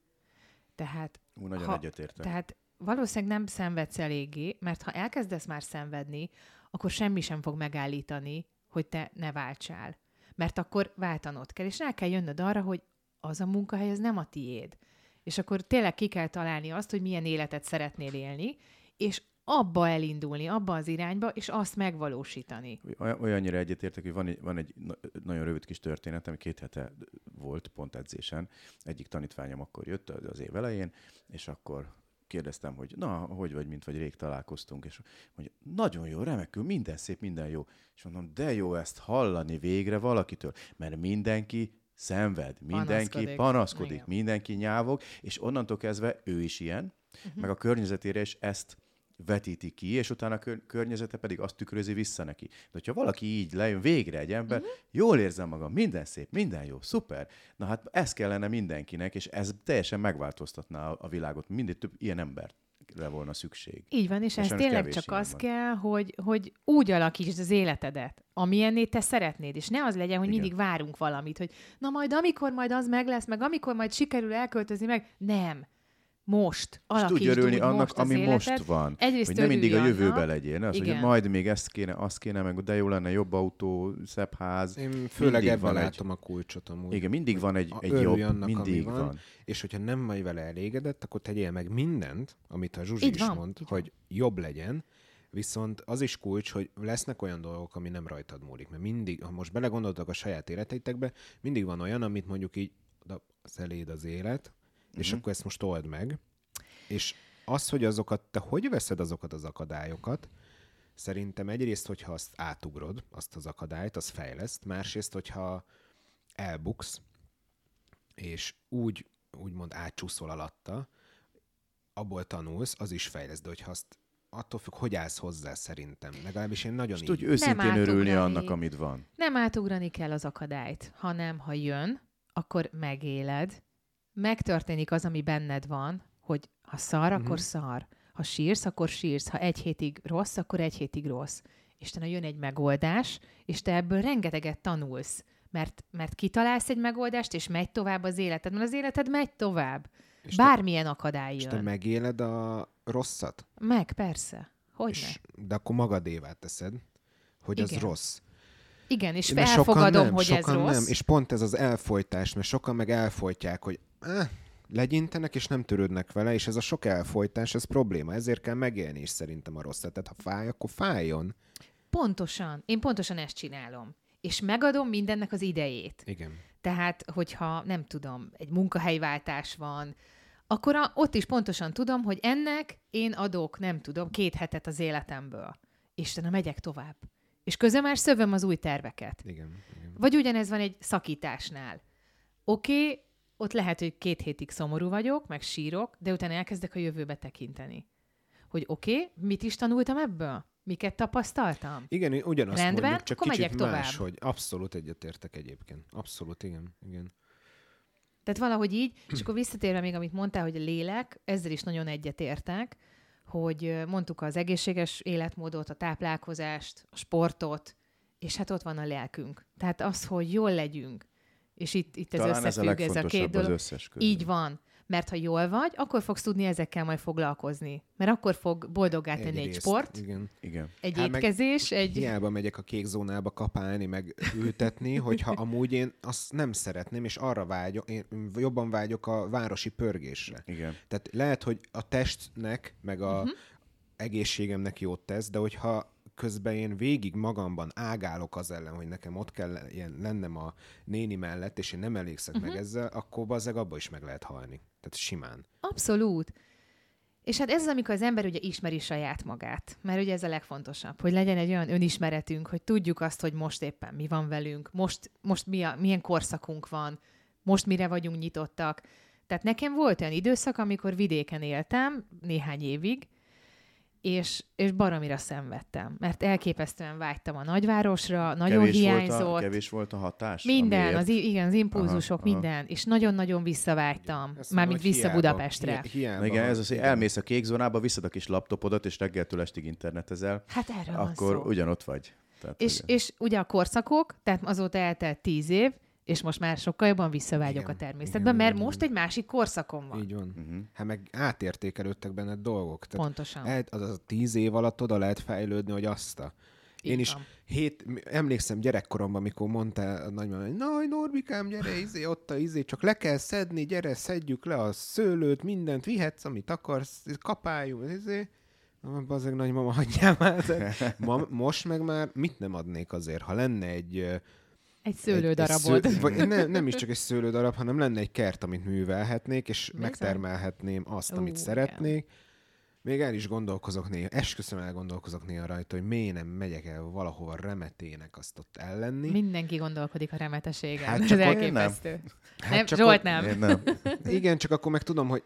Tehát, Ú, nagyon ha, egyetértek. Tehát valószínűleg nem szenvedsz eléggé, mert ha elkezdesz már szenvedni, akkor semmi sem fog megállítani, hogy te ne váltsál. Mert akkor váltanod kell, és rá kell jönnöd arra, hogy az a munkahely, az nem a tiéd és akkor tényleg ki kell találni azt, hogy milyen életet szeretnél élni, és abba elindulni, abba az irányba, és azt megvalósítani. Olyannyira egyetértek, hogy van egy, van egy nagyon rövid kis történet, ami két hete volt pont edzésen. Egyik tanítványom akkor jött az év elején, és akkor kérdeztem, hogy na, hogy vagy, mint vagy rég találkoztunk, és mondja, nagyon jó, remekül, minden szép, minden jó. És mondom, de jó ezt hallani végre valakitől, mert mindenki szenved, mindenki panaszkodik, panaszkodik mindenki nyávog, és onnantól kezdve ő is ilyen, uh-huh. meg a környezetére is ezt vetíti ki, és utána a kör- környezete pedig azt tükrözi vissza neki. De hogyha valaki így lejön végre egy ember, uh-huh. jól érzem magam, minden szép, minden jó, szuper. Na hát ez kellene mindenkinek, és ez teljesen megváltoztatná a világot. Mindig több ilyen embert le volna szükség. Így van, és, és ez tényleg csak az van. kell, hogy, hogy úgy alakítsd az életedet, amilyenné te szeretnéd, és ne az legyen, hogy Igen. mindig várunk valamit, hogy na majd amikor majd az meg lesz, meg amikor majd sikerül elköltözni meg, nem most alakítsd tudj örülni úgy annak, most ami életed. most van. Egyrészt hogy nem mindig a jövőbe legyél. Ne? Az, hogy majd még ezt kéne, azt kéne, meg de jó lenne jobb autó, szebb ház. Én főleg ebben látom egy... a kulcsot amúgy. Igen, mindig van egy, egy jobb, annak, mindig van. van. És hogyha nem vagy vele elégedett, akkor tegyél meg mindent, amit a Zsuzsi is van, mond, hogy van. jobb legyen, Viszont az is kulcs, hogy lesznek olyan dolgok, ami nem rajtad múlik. Mert mindig, ha most belegondoltak a saját életeitekbe, mindig van olyan, amit mondjuk így az eléd az élet, és uh-huh. akkor ezt most old meg. És az, hogy azokat, te hogy veszed azokat az akadályokat, szerintem egyrészt, hogyha azt átugrod, azt az akadályt, az fejleszt, másrészt, hogyha elbuksz, és úgy, úgymond átcsúszol alatta, abból tanulsz, az is fejleszt, de hogyha azt attól függ, hogy állsz hozzá szerintem. Legalábbis én nagyon És tudj őszintén örülni annak, amit van. Nem átugrani kell az akadályt, hanem ha jön, akkor megéled, megtörténik az, ami benned van, hogy ha szar, akkor szar. Ha sírsz, akkor sírsz. Ha egy hétig rossz, akkor egy hétig rossz. És te jön egy megoldás, és te ebből rengeteget tanulsz. Mert, mert kitalálsz egy megoldást, és megy tovább az életed, mert az életed megy tovább. És Bármilyen te, akadály jön. És te megéled a rosszat? Meg, persze. Hogy és, De akkor magadévá teszed, hogy Igen. az rossz. Igen, és elfogadom, nem, hogy ez rossz. nem, és pont ez az elfolytás, mert sokan meg elfolytják, hogy eh, legyintenek, és nem törődnek vele, és ez a sok elfolytás, ez probléma. Ezért kell megélni is szerintem a rosszat. Tehát ha fáj, akkor fájjon. Pontosan. Én pontosan ezt csinálom. És megadom mindennek az idejét. Igen. Tehát, hogyha nem tudom, egy munkahelyváltás van, akkor a, ott is pontosan tudom, hogy ennek én adok, nem tudom, két hetet az életemből. Istenem, megyek tovább. És közben már szövöm az új terveket. Igen, igen. Vagy ugyanez van egy szakításnál. Oké, okay, ott lehet, hogy két hétig szomorú vagyok, meg sírok, de utána elkezdek a jövőbe tekinteni. Hogy oké, okay, mit is tanultam ebből? Miket tapasztaltam? Igen, ugyanazt Rendben, mondjuk, csak akkor kicsit megyek más, tovább. hogy abszolút egyetértek egyébként. Abszolút, igen. igen. Tehát valahogy így, és akkor visszatérve még, amit mondtál, hogy a lélek, ezzel is nagyon egyetértek, hogy mondtuk az egészséges életmódot, a táplálkozást, a sportot, és hát ott van a lelkünk. Tehát az, hogy jól legyünk, és itt, itt ez Talán összefügg, ez, a, ez a két dolog. Így van. Mert ha jól vagy, akkor fogsz tudni ezekkel majd foglalkozni. Mert akkor fog boldoggá tenni egy, egy sport, igen. Igen. egy hát étkezés, egy... Hiába megyek a kék zónába kapálni, meg ültetni, hogyha amúgy én azt nem szeretném, és arra vágyok, én jobban vágyok a városi pörgésre. Igen. Tehát lehet, hogy a testnek, meg a uh-huh. egészségemnek jót tesz, de hogyha közben én végig magamban ágálok az ellen, hogy nekem ott kell ilyen lennem a néni mellett, és én nem elégszek uh-huh. meg mhm. ezzel, akkor bazzeg abba is meg lehet halni. Tehát simán. Abszolút. És hát ez az, amikor az ember ugye ismeri saját magát. Mert ugye ez a legfontosabb, hogy legyen egy olyan önismeretünk, hogy tudjuk azt, hogy most éppen mi van velünk, most, most mi a, milyen korszakunk van, most mire vagyunk nyitottak. Tehát nekem volt olyan időszak, amikor vidéken éltem néhány évig, és, és baromira szenvedtem, mert elképesztően vágytam a nagyvárosra, nagyon kevés hiányzott. Volt a, kevés volt a hatás? Minden, az, igen, az impulzusok, aha, minden, aha. és nagyon-nagyon visszavágytam, mármint vissza hiába, Budapestre. Hi- hiába, igen, ez az, hogy elmész a kék zónába, visszad a kis laptopodat, és reggeltől estig internetezel. Hát erről Akkor van szó. ugyanott vagy. Tehát, és, és ugye a korszakok, tehát azóta eltelt tíz év, és most már sokkal jobban visszavágyok igen, a természetben, igen, mert igen, most egy másik korszakon van. Így van. Uh-huh. Hát meg átértékelődtek benned dolgok. Tehát Pontosan. El, az a tíz év alatt oda lehet fejlődni, hogy azt a... Én is hét, emlékszem gyerekkoromban, amikor mondta a nagymama, hogy Naj, Norbikám, gyere, izé, ott a izé, csak le kell szedni, gyere, szedjük le a szőlőt, mindent, vihetsz, amit akarsz, kapáljunk, izé. Bazeg nagymama, hagyjál már. [LAUGHS] Ma, most meg már mit nem adnék azért, ha lenne egy egy szőlődarabot. Egy, sző, vagy ne, nem is [LAUGHS] csak egy szőlődarab, hanem lenne egy kert, amit művelhetnék, és Bizony. megtermelhetném azt, amit uh, szeretnék. Igen. Még el is gondolkozok néha, esküszöm elgondolkozok néha rajta, hogy miért nem megyek el valahova remetének azt ott ellenni. Mindenki gondolkodik a remeteségen. Hát csak Ez elképesztő. Nem. Hát nem, csak Zsolt nem. nem. [LAUGHS] Igen, csak akkor meg tudom, hogy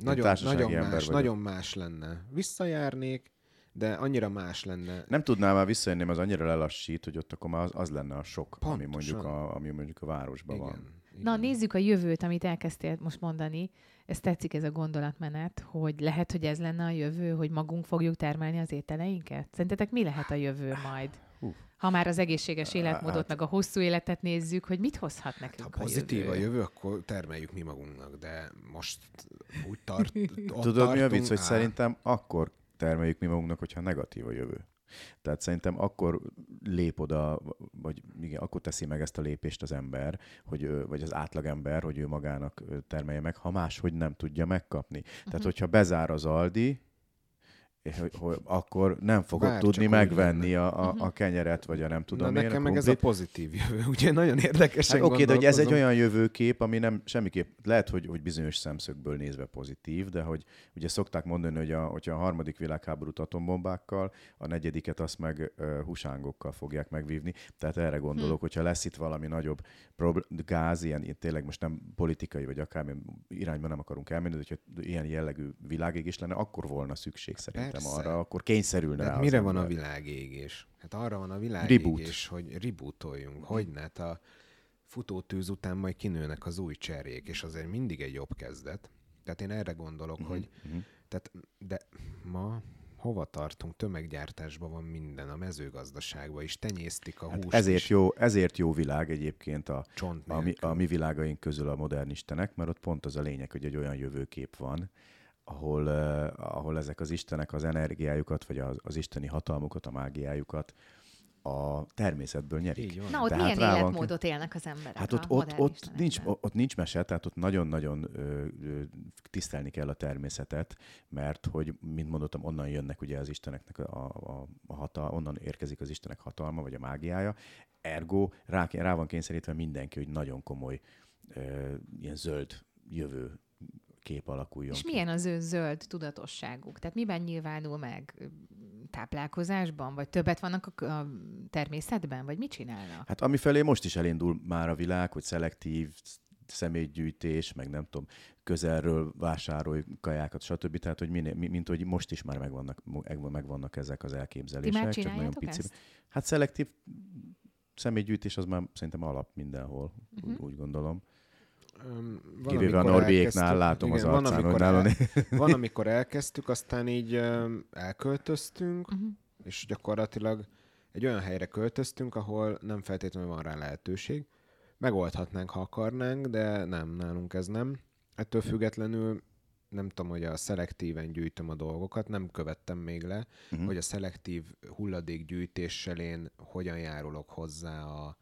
nagyon, nagyon más, nagyon más lenne. Visszajárnék, de annyira más lenne. Nem tudnál már visszajönni, az annyira lelassít, hogy ott akkor már az, az lenne a sok, ami mondjuk a, ami mondjuk a városban igen, van. Igen. Na, nézzük a jövőt, amit elkezdtél most mondani. Ez tetszik, ez a gondolatmenet, hogy lehet, hogy ez lenne a jövő, hogy magunk fogjuk termelni az ételeinket? Szerintetek mi lehet a jövő majd? Hú. Ha már az egészséges életmódot, hát, meg a hosszú életet nézzük, hogy mit hozhat nekünk hát, ha pozitív a jövő? a jövő, akkor termeljük mi magunknak, de most úgy tart, Tudod, mi a vicc, hogy szerintem akkor termeljük mi magunknak, hogyha negatív a jövő. Tehát szerintem akkor lép oda, vagy igen, akkor teszi meg ezt a lépést az ember, hogy, vagy az átlagember, hogy ő magának termelje meg, ha máshogy nem tudja megkapni. Uh-huh. Tehát, mhm. hogyha bezár az Aldi, hogy, hogy akkor nem fogod Vár, tudni megvenni a, a, a mhm. kenyeret, vagy a nem tudom Na, nekem meg ez a pozitív jövő, [LAUGHS] ugye nagyon érdekes. hát, Oké, de hogy ez egy olyan jövőkép, ami nem semmiképp, lehet, hogy, hogy bizonyos szemszögből nézve pozitív, de hogy ugye szokták mondani, hogy a, hogyha a harmadik világháborút atombombákkal, a negyediket azt meg uh, husángokkal fogják megvívni. Tehát erre gondolok, hm. hogyha lesz itt valami nagyobb prob- gáz, ilyen, ilyen tényleg most nem politikai, vagy akármilyen irányban nem akarunk elmenni, de hogyha ilyen jellegű világégés lenne, akkor volna szükség szerintem Persze. arra, akkor kényszerülne rá. Mire van a világégés? Hát arra van a világégés, Reboot. hogy rebootoljunk. Hogy ne, hát a futótűz után majd kinőnek az új cserék, és azért mindig egy jobb kezdet. Tehát én erre gondolok, uh-huh. hogy uh-huh. Tehát, de ma hova tartunk? Tömeggyártásban van minden, a mezőgazdaságban is tenyésztik a hát húst ezért is. jó, ezért jó világ egyébként a, a, mi, a mi világaink közül a modern istenek, mert ott pont az a lényeg, hogy egy olyan jövőkép van, ahol, uh, ahol ezek az istenek az energiájukat, vagy az, az isteni hatalmukat, a mágiájukat a természetből nyerik. Na, ott tehát milyen életmódot van... élnek az emberek? Hát ott, ott, ott, nincs, ott nincs mese, tehát ott nagyon-nagyon ö, ö, tisztelni kell a természetet, mert, hogy, mint mondottam, onnan jönnek ugye az isteneknek a, a, a hatal, onnan érkezik az istenek hatalma, vagy a mágiája. Ergo rá, rá van kényszerítve mindenki, hogy nagyon komoly ö, ilyen zöld jövő kép alakuljon És ki. milyen az ő zöld tudatosságuk? Tehát miben nyilvánul meg? táplálkozásban, vagy többet vannak a, a természetben, vagy mit csinálnak? Hát amifelé most is elindul már a világ, hogy szelektív személygyűjtés, meg nem tudom, közelről vásárolj kajákat, stb. Tehát, hogy minél, mint hogy most is már megvannak, megvannak ezek az elképzelések. Ti már csak nagyon pici. Ezt? Hát szelektív személygyűjtés az már szerintem alap mindenhol, uh-huh. úgy, úgy gondolom. Um, Kivéve a Norvégieknál látom igen, az arcán, van, amikor el, van, amikor elkezdtük, aztán így um, elköltöztünk, uh-huh. és gyakorlatilag egy olyan helyre költöztünk, ahol nem feltétlenül van rá lehetőség. Megoldhatnánk, ha akarnánk, de nem, nálunk ez nem. Ettől függetlenül nem tudom, hogy a szelektíven gyűjtöm a dolgokat, nem követtem még le, uh-huh. hogy a szelektív hulladékgyűjtéssel én hogyan járulok hozzá a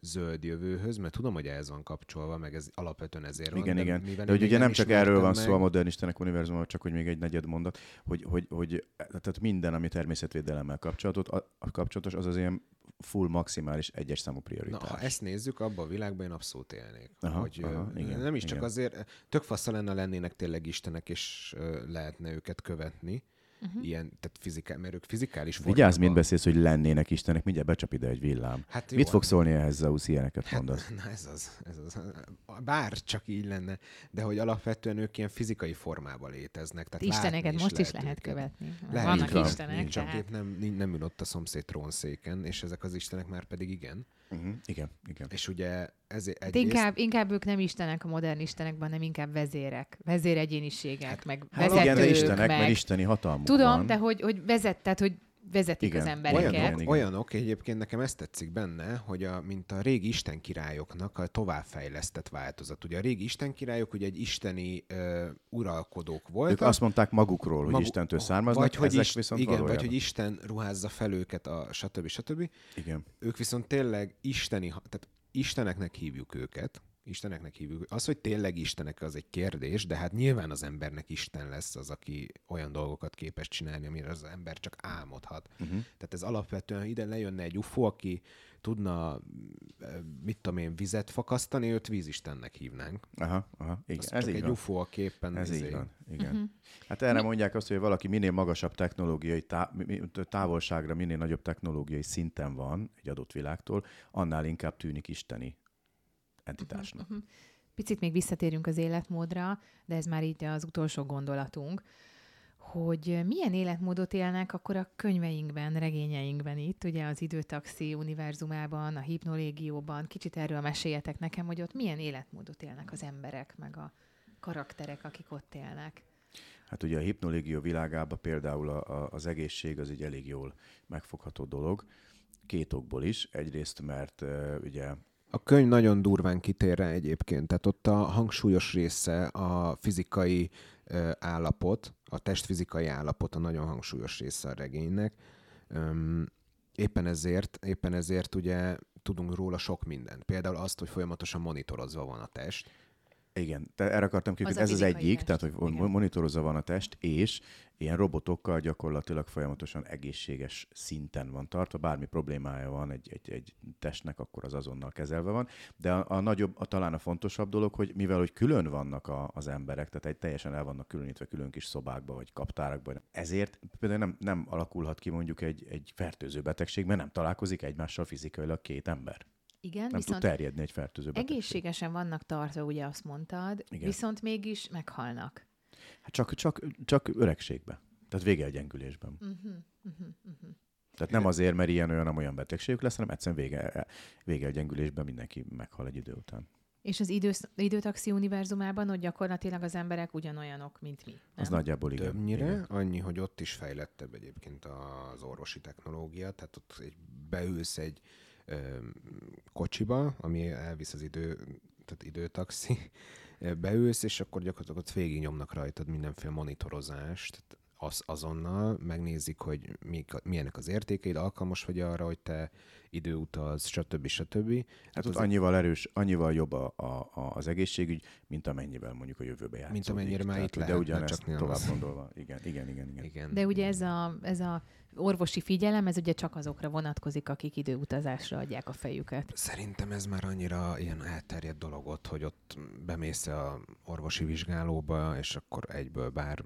zöld jövőhöz, mert tudom, hogy ez van kapcsolva, meg ez alapvetően ezért igen, van. Igen, igen. De hogy ugye nem csak erről van meg... szó a modernistenek univerzumban, csak hogy még egy negyed mondat, hogy, hogy, hogy tehát minden, ami természetvédelemmel kapcsolatos, kapcsolatos, az az ilyen full maximális egyes számú prioritás. Na, ha ezt nézzük, abban a világban én abszolút élnék. Aha, hogy, aha, igen, nem is csak igen. azért, tök fassa lenne lennének tényleg istenek, és lehetne őket követni, uh-huh. ilyen, tehát fizikál, mert ők fizikális formában... Vigyázz, mind beszélsz, hogy lennének Istenek, mindjárt becsap ide egy villám. Hát jó, Mit fog szólni ehhez, Zeus, ilyeneket hát, mondasz? Na ez az, ez az. Bár csak így lenne, de hogy alapvetően ők ilyen fizikai formában léteznek. Tehát Isteneket is most is lehet követni. Lehet, Vannak van, istenek. Csak épp nem, nem ül ott a szomszéd trónszéken, és ezek az istenek már pedig igen. Uh-huh. Igen, igen. És ugye ez egyrészt... inkább, inkább ők nem istenek a modern istenekben, hanem inkább vezérek, vezéregyéniségek, hát, meg hát vezetők. Igen, de istenek, meg... mert isteni hatalmuk Tudom, van. de hogy, hogy vezet, tehát hogy vezetik igen. az embereket. Olyanok, igen, olyanok, egyébként nekem ezt tetszik benne, hogy a, mint a régi istenkirályoknak a továbbfejlesztett változat. Ugye a régi istenkirályok ugye egy isteni uh, uralkodók voltak. Ők azt mondták magukról, hogy Magu- Istentől származnak, vagy hogy is, viszont Igen, valójában. vagy hogy Isten ruházza fel őket, a stb. stb. Igen. Ők viszont tényleg isteni, tehát isteneknek hívjuk őket, Isteneknek hívjuk. Az, hogy tényleg Istenek, az egy kérdés, de hát nyilván az embernek Isten lesz az, aki olyan dolgokat képes csinálni, amire az ember csak álmodhat. Uh-huh. Tehát ez alapvetően ide lejönne egy UFO, aki tudna, mit tudom én, vizet fakasztani, őt vízistennek hívnánk. Aha, aha, igen. Az ez csak így egy van. UFO, a képen. Ez így izé- van, igen. Uh-huh. Hát erre Mi? mondják azt, hogy valaki minél magasabb technológiai tá- távolságra, minél nagyobb technológiai szinten van egy adott világtól, annál inkább tűnik isteni entitásnak. Uh-huh, uh-huh. Picit még visszatérünk az életmódra, de ez már így az utolsó gondolatunk, hogy milyen életmódot élnek akkor a könyveinkben, regényeinkben itt, ugye az időtaxi univerzumában, a hipnolégióban. Kicsit erről meséljetek nekem, hogy ott milyen életmódot élnek az emberek, meg a karakterek, akik ott élnek. Hát ugye a hipnolégió világában például a, a, az egészség az egy elég jól megfogható dolog, két okból is. Egyrészt, mert uh, ugye a könyv nagyon durván kitér rá egyébként, tehát ott a hangsúlyos része a fizikai állapot, a testfizikai állapot a nagyon hangsúlyos része a regénynek. Éppen ezért, éppen ezért ugye tudunk róla sok mindent. Például azt, hogy folyamatosan monitorozva van a test. Igen, te erre akartam hogy ez az egyik, test. tehát hogy Igen. monitorozva van a test, és ilyen robotokkal gyakorlatilag folyamatosan egészséges szinten van tartva, bármi problémája van egy, egy, egy testnek, akkor az azonnal kezelve van. De a, a nagyobb, a, talán a fontosabb dolog, hogy mivel hogy külön vannak a, az emberek, tehát egy teljesen el vannak különítve külön kis szobákba vagy kaptárakba, ezért például nem, nem alakulhat ki mondjuk egy, egy fertőző betegség, mert nem találkozik egymással fizikailag két ember. Igen, nem viszont tud terjedni egy fertőző betegség. Egészségesen vannak tartva, ugye azt mondtad, Igen. viszont mégis meghalnak. Hát csak, csak, csak öregségbe. Tehát végelgyengülésben. Uh-huh, uh-huh, uh-huh. Tehát nem azért, mert ilyen olyan olyan betegségük lesz, hanem egyszerűen vége, végelgyengülésben mindenki meghal egy idő után. És az idősz, időtaxi univerzumában ott gyakorlatilag az emberek ugyanolyanok, mint mi. Nem? Az nagyjából igen. Többnyire, igen. annyi, hogy ott is fejlettebb egyébként az orvosi technológia, tehát ott egy, beülsz egy kocsiba, ami elvisz az idő, tehát időtaxi, beülsz, és akkor gyakorlatilag ott végig nyomnak rajtad mindenféle monitorozást, az, azonnal megnézik, hogy mi, milyenek az értékeid, alkalmas vagy arra, hogy te időutaz, stb. stb. Hát ott annyival erős, annyival jobb a, a, a, az egészségügy, mint amennyivel mondjuk a jövőbe játszódik. Mint amennyire már itt lehet, de ugyanezt csak tovább gondolva. Igen, igen, igen, igen. igen. De ugye ez a, ez a orvosi figyelem, ez ugye csak azokra vonatkozik, akik időutazásra adják a fejüket. Szerintem ez már annyira ilyen elterjedt dolog ott, hogy ott bemész a orvosi vizsgálóba, és akkor egyből bár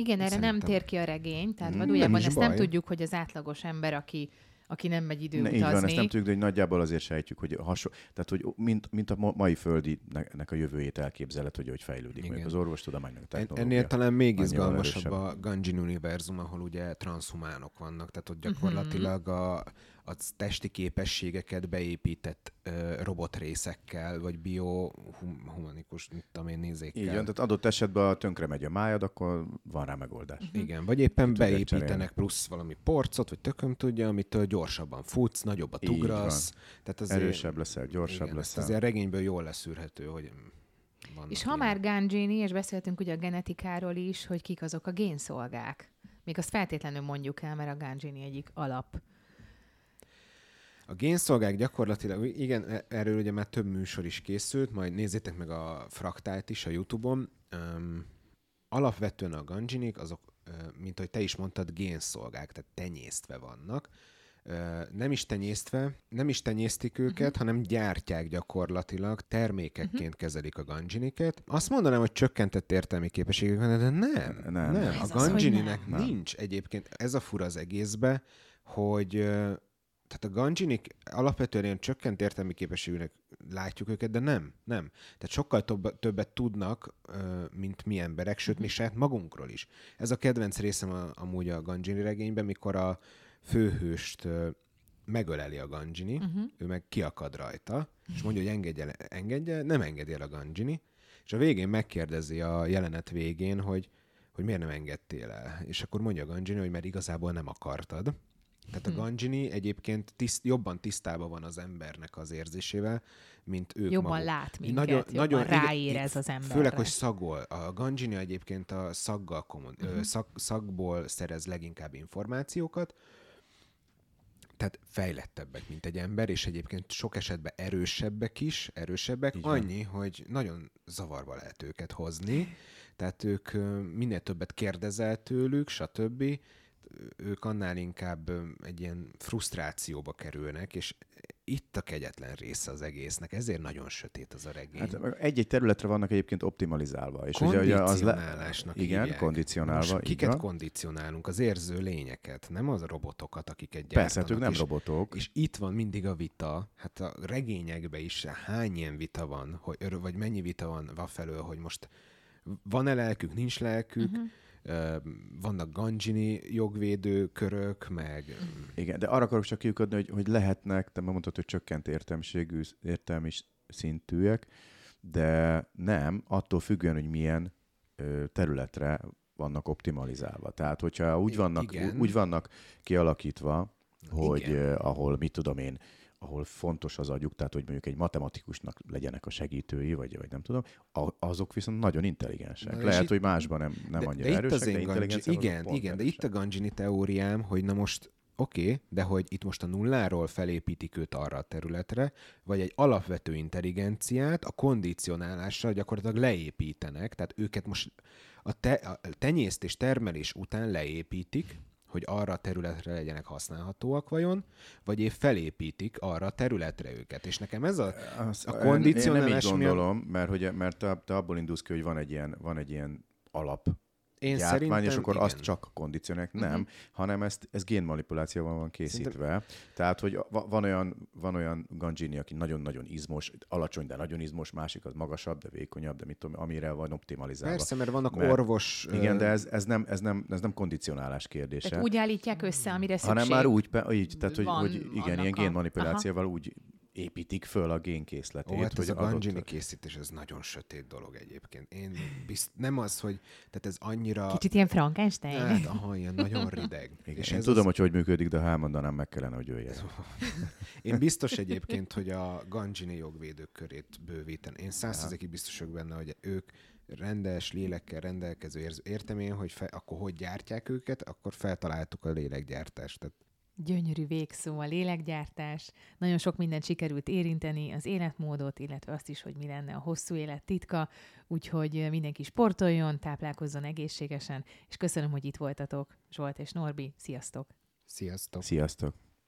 Igen, erre Szerintem. nem tér ki a regény, tehát mm, valójában ezt baj. nem tudjuk, hogy az átlagos ember, aki aki nem megy idő ne, Így van, ezt nem tudjuk, de hogy nagyjából azért sejtjük, hogy hasonló, tehát hogy mint, mint a mai földinek a jövőjét elképzelet, hogy hogy fejlődik Igen. az orvostudománynak, a technológia. Ennél talán még izgalmasabb a Ganjin univerzum, ahol ugye transhumánok vannak, tehát ott mhm. gyakorlatilag a, a testi képességeket beépített uh, robotrészekkel, vagy biohumanikus, mit tudom én, nézékkel. Így van, tehát adott esetben a tönkre megy a májad, akkor van rá megoldás. Uh-huh. Igen, vagy éppen beépítenek plusz valami porcot, vagy tököm tudja, amitől gyorsabban futsz, nagyobbat ugrasz. Tehát azért, Erősebb leszel, gyorsabb igen, leszel. Azért a regényből jól leszűrhető, hogy és ha már Ganjini, és beszéltünk ugye a genetikáról is, hogy kik azok a génszolgák. Még azt feltétlenül mondjuk el, mert a Ganjini egyik alap a génszolgák gyakorlatilag, igen, e- erről ugye már több műsor is készült, majd nézzétek meg a fraktált is a Youtube-on. Um, alapvetően a ganjinik, azok, mint ahogy te is mondtad, génszolgák, tehát tenyésztve vannak. Nem is tenyésztve, nem is tenyésztik őket, uh-huh. hanem gyártják gyakorlatilag, termékekként uh-huh. kezelik a ganjiniket. Azt mondanám, hogy csökkentett értelmi képességek van, de nem. Nem. nem. A ganjininek nincs egyébként. Ez a fura az egészbe, hogy tehát a ganjinik alapvetően ilyen csökkent értelmi képességűnek látjuk őket, de nem, nem. Tehát sokkal több, többet tudnak, mint mi emberek, sőt, mi mhm. saját magunkról is. Ez a kedvenc részem a, amúgy a Ganjini regényben, mikor a főhőst megöleli a Ganjini, uh-huh. ő meg kiakad rajta, és mondja, hogy engedje, engedje, nem engedi el a Ganjini, és a végén megkérdezi a jelenet végén, hogy, hogy miért nem engedtél el. És akkor mondja a Ganjini, hogy mert igazából nem akartad. Tehát a hm. Ganjini egyébként tiszt, jobban tisztában van az embernek az érzésével, mint ők Jobban maguk. lát minket, nagyon, jobban nagyon ráérez az ember. Főleg, hogy szagol. A Ganjini egyébként a szaggal kommun, uh-huh. szag, szagból szerez leginkább információkat, tehát fejlettebbek, mint egy ember, és egyébként sok esetben erősebbek is, erősebbek, Igen. annyi, hogy nagyon zavarba lehet őket hozni, tehát ők minél többet kérdezel tőlük, stb., ők annál inkább egy ilyen frusztrációba kerülnek, és itt a kegyetlen része az egésznek, ezért nagyon sötét az a regény. Hát egy-egy területre vannak egyébként optimalizálva. És ugye az le... Igen, hívják. kondicionálva. Most kiket kondicionálunk? Az érző lényeket, nem az a robotokat, akiket gyártanak. Persze, hát ők nem és, robotok. És itt van mindig a vita, hát a regényekben is hány ilyen vita van, hogy, vagy mennyi vita van felől, hogy most van-e lelkük, nincs lelkük, uh-huh vannak ganjini jogvédő körök, meg... Igen, de arra akarok csak kiukadni, hogy, hogy lehetnek, te mondtad, hogy csökkent értelmiségű, értelmi szintűek, de nem, attól függően, hogy milyen területre vannak optimalizálva. Tehát, hogyha úgy vannak, úgy vannak kialakítva, hogy eh, ahol, mit tudom én, ahol fontos az agyuk, tehát hogy mondjuk egy matematikusnak legyenek a segítői, vagy, vagy nem tudom, azok viszont nagyon intelligensek. Na, Lehet, itt, hogy másban nem, nem de, annyira de erősek, de intelligensek. Igen, igen, de itt a Ganjini teóriám, hogy na most oké, okay, de hogy itt most a nulláról felépítik őt arra a területre, vagy egy alapvető intelligenciát a kondicionálással gyakorlatilag leépítenek, tehát őket most a, te, a tenyésztés, termelés után leépítik, hogy arra a területre legyenek használhatóak vajon, vagy épp felépítik arra a területre őket. És nekem ez a, a kondicionálás... Én nem így gondolom, mert, hogy, mert te, te abból indulsz ki, hogy van egy ilyen, van egy ilyen alap én gyártmány, szerintem, és akkor igen. azt csak kondicionálják. Nem, uh-huh. hanem ezt, ez génmanipulációval van készítve. Szerintem... Tehát, hogy van olyan, van olyan ganjini, aki nagyon-nagyon izmos, alacsony, de nagyon izmos, másik az magasabb, de vékonyabb, de mit tudom, amire van optimalizálva. Persze, mert vannak mert, orvos... Igen, de ez, ez, nem, ez, nem, ez nem kondicionálás kérdése. Tehát úgy állítják össze, amire szükség Hanem már úgy, így, tehát, hogy, hogy igen, ilyen génmanipulációval aha. úgy építik föl a génkészletét. Ó, hát hogy ez a Ganjini készítés, ez nagyon sötét dolog egyébként. Én bizt, nem az, hogy tehát ez annyira... Kicsit ilyen Frankenstein. Hát, aha, ilyen nagyon [LAUGHS] rideg. Igen, és én ez tudom, az... hogy hogy működik, de ha elmondanám, meg kellene, hogy jöjjön. [LAUGHS] én biztos egyébként, hogy a Ganjini jogvédők körét bővíten. Én százszerzékig biztos vagyok benne, hogy ők rendes lélekkel rendelkező értemén, hogy fe, akkor hogy gyártják őket, akkor feltaláltuk a lélekgyártást. Tehát Gyönyörű végszó a lélekgyártás. Nagyon sok mindent sikerült érinteni, az életmódot, illetve azt is, hogy mi lenne a hosszú élet titka. Úgyhogy mindenki sportoljon, táplálkozzon egészségesen, és köszönöm, hogy itt voltatok, Zsolt és Norbi. Sziasztok! Sziasztok! Sziasztok!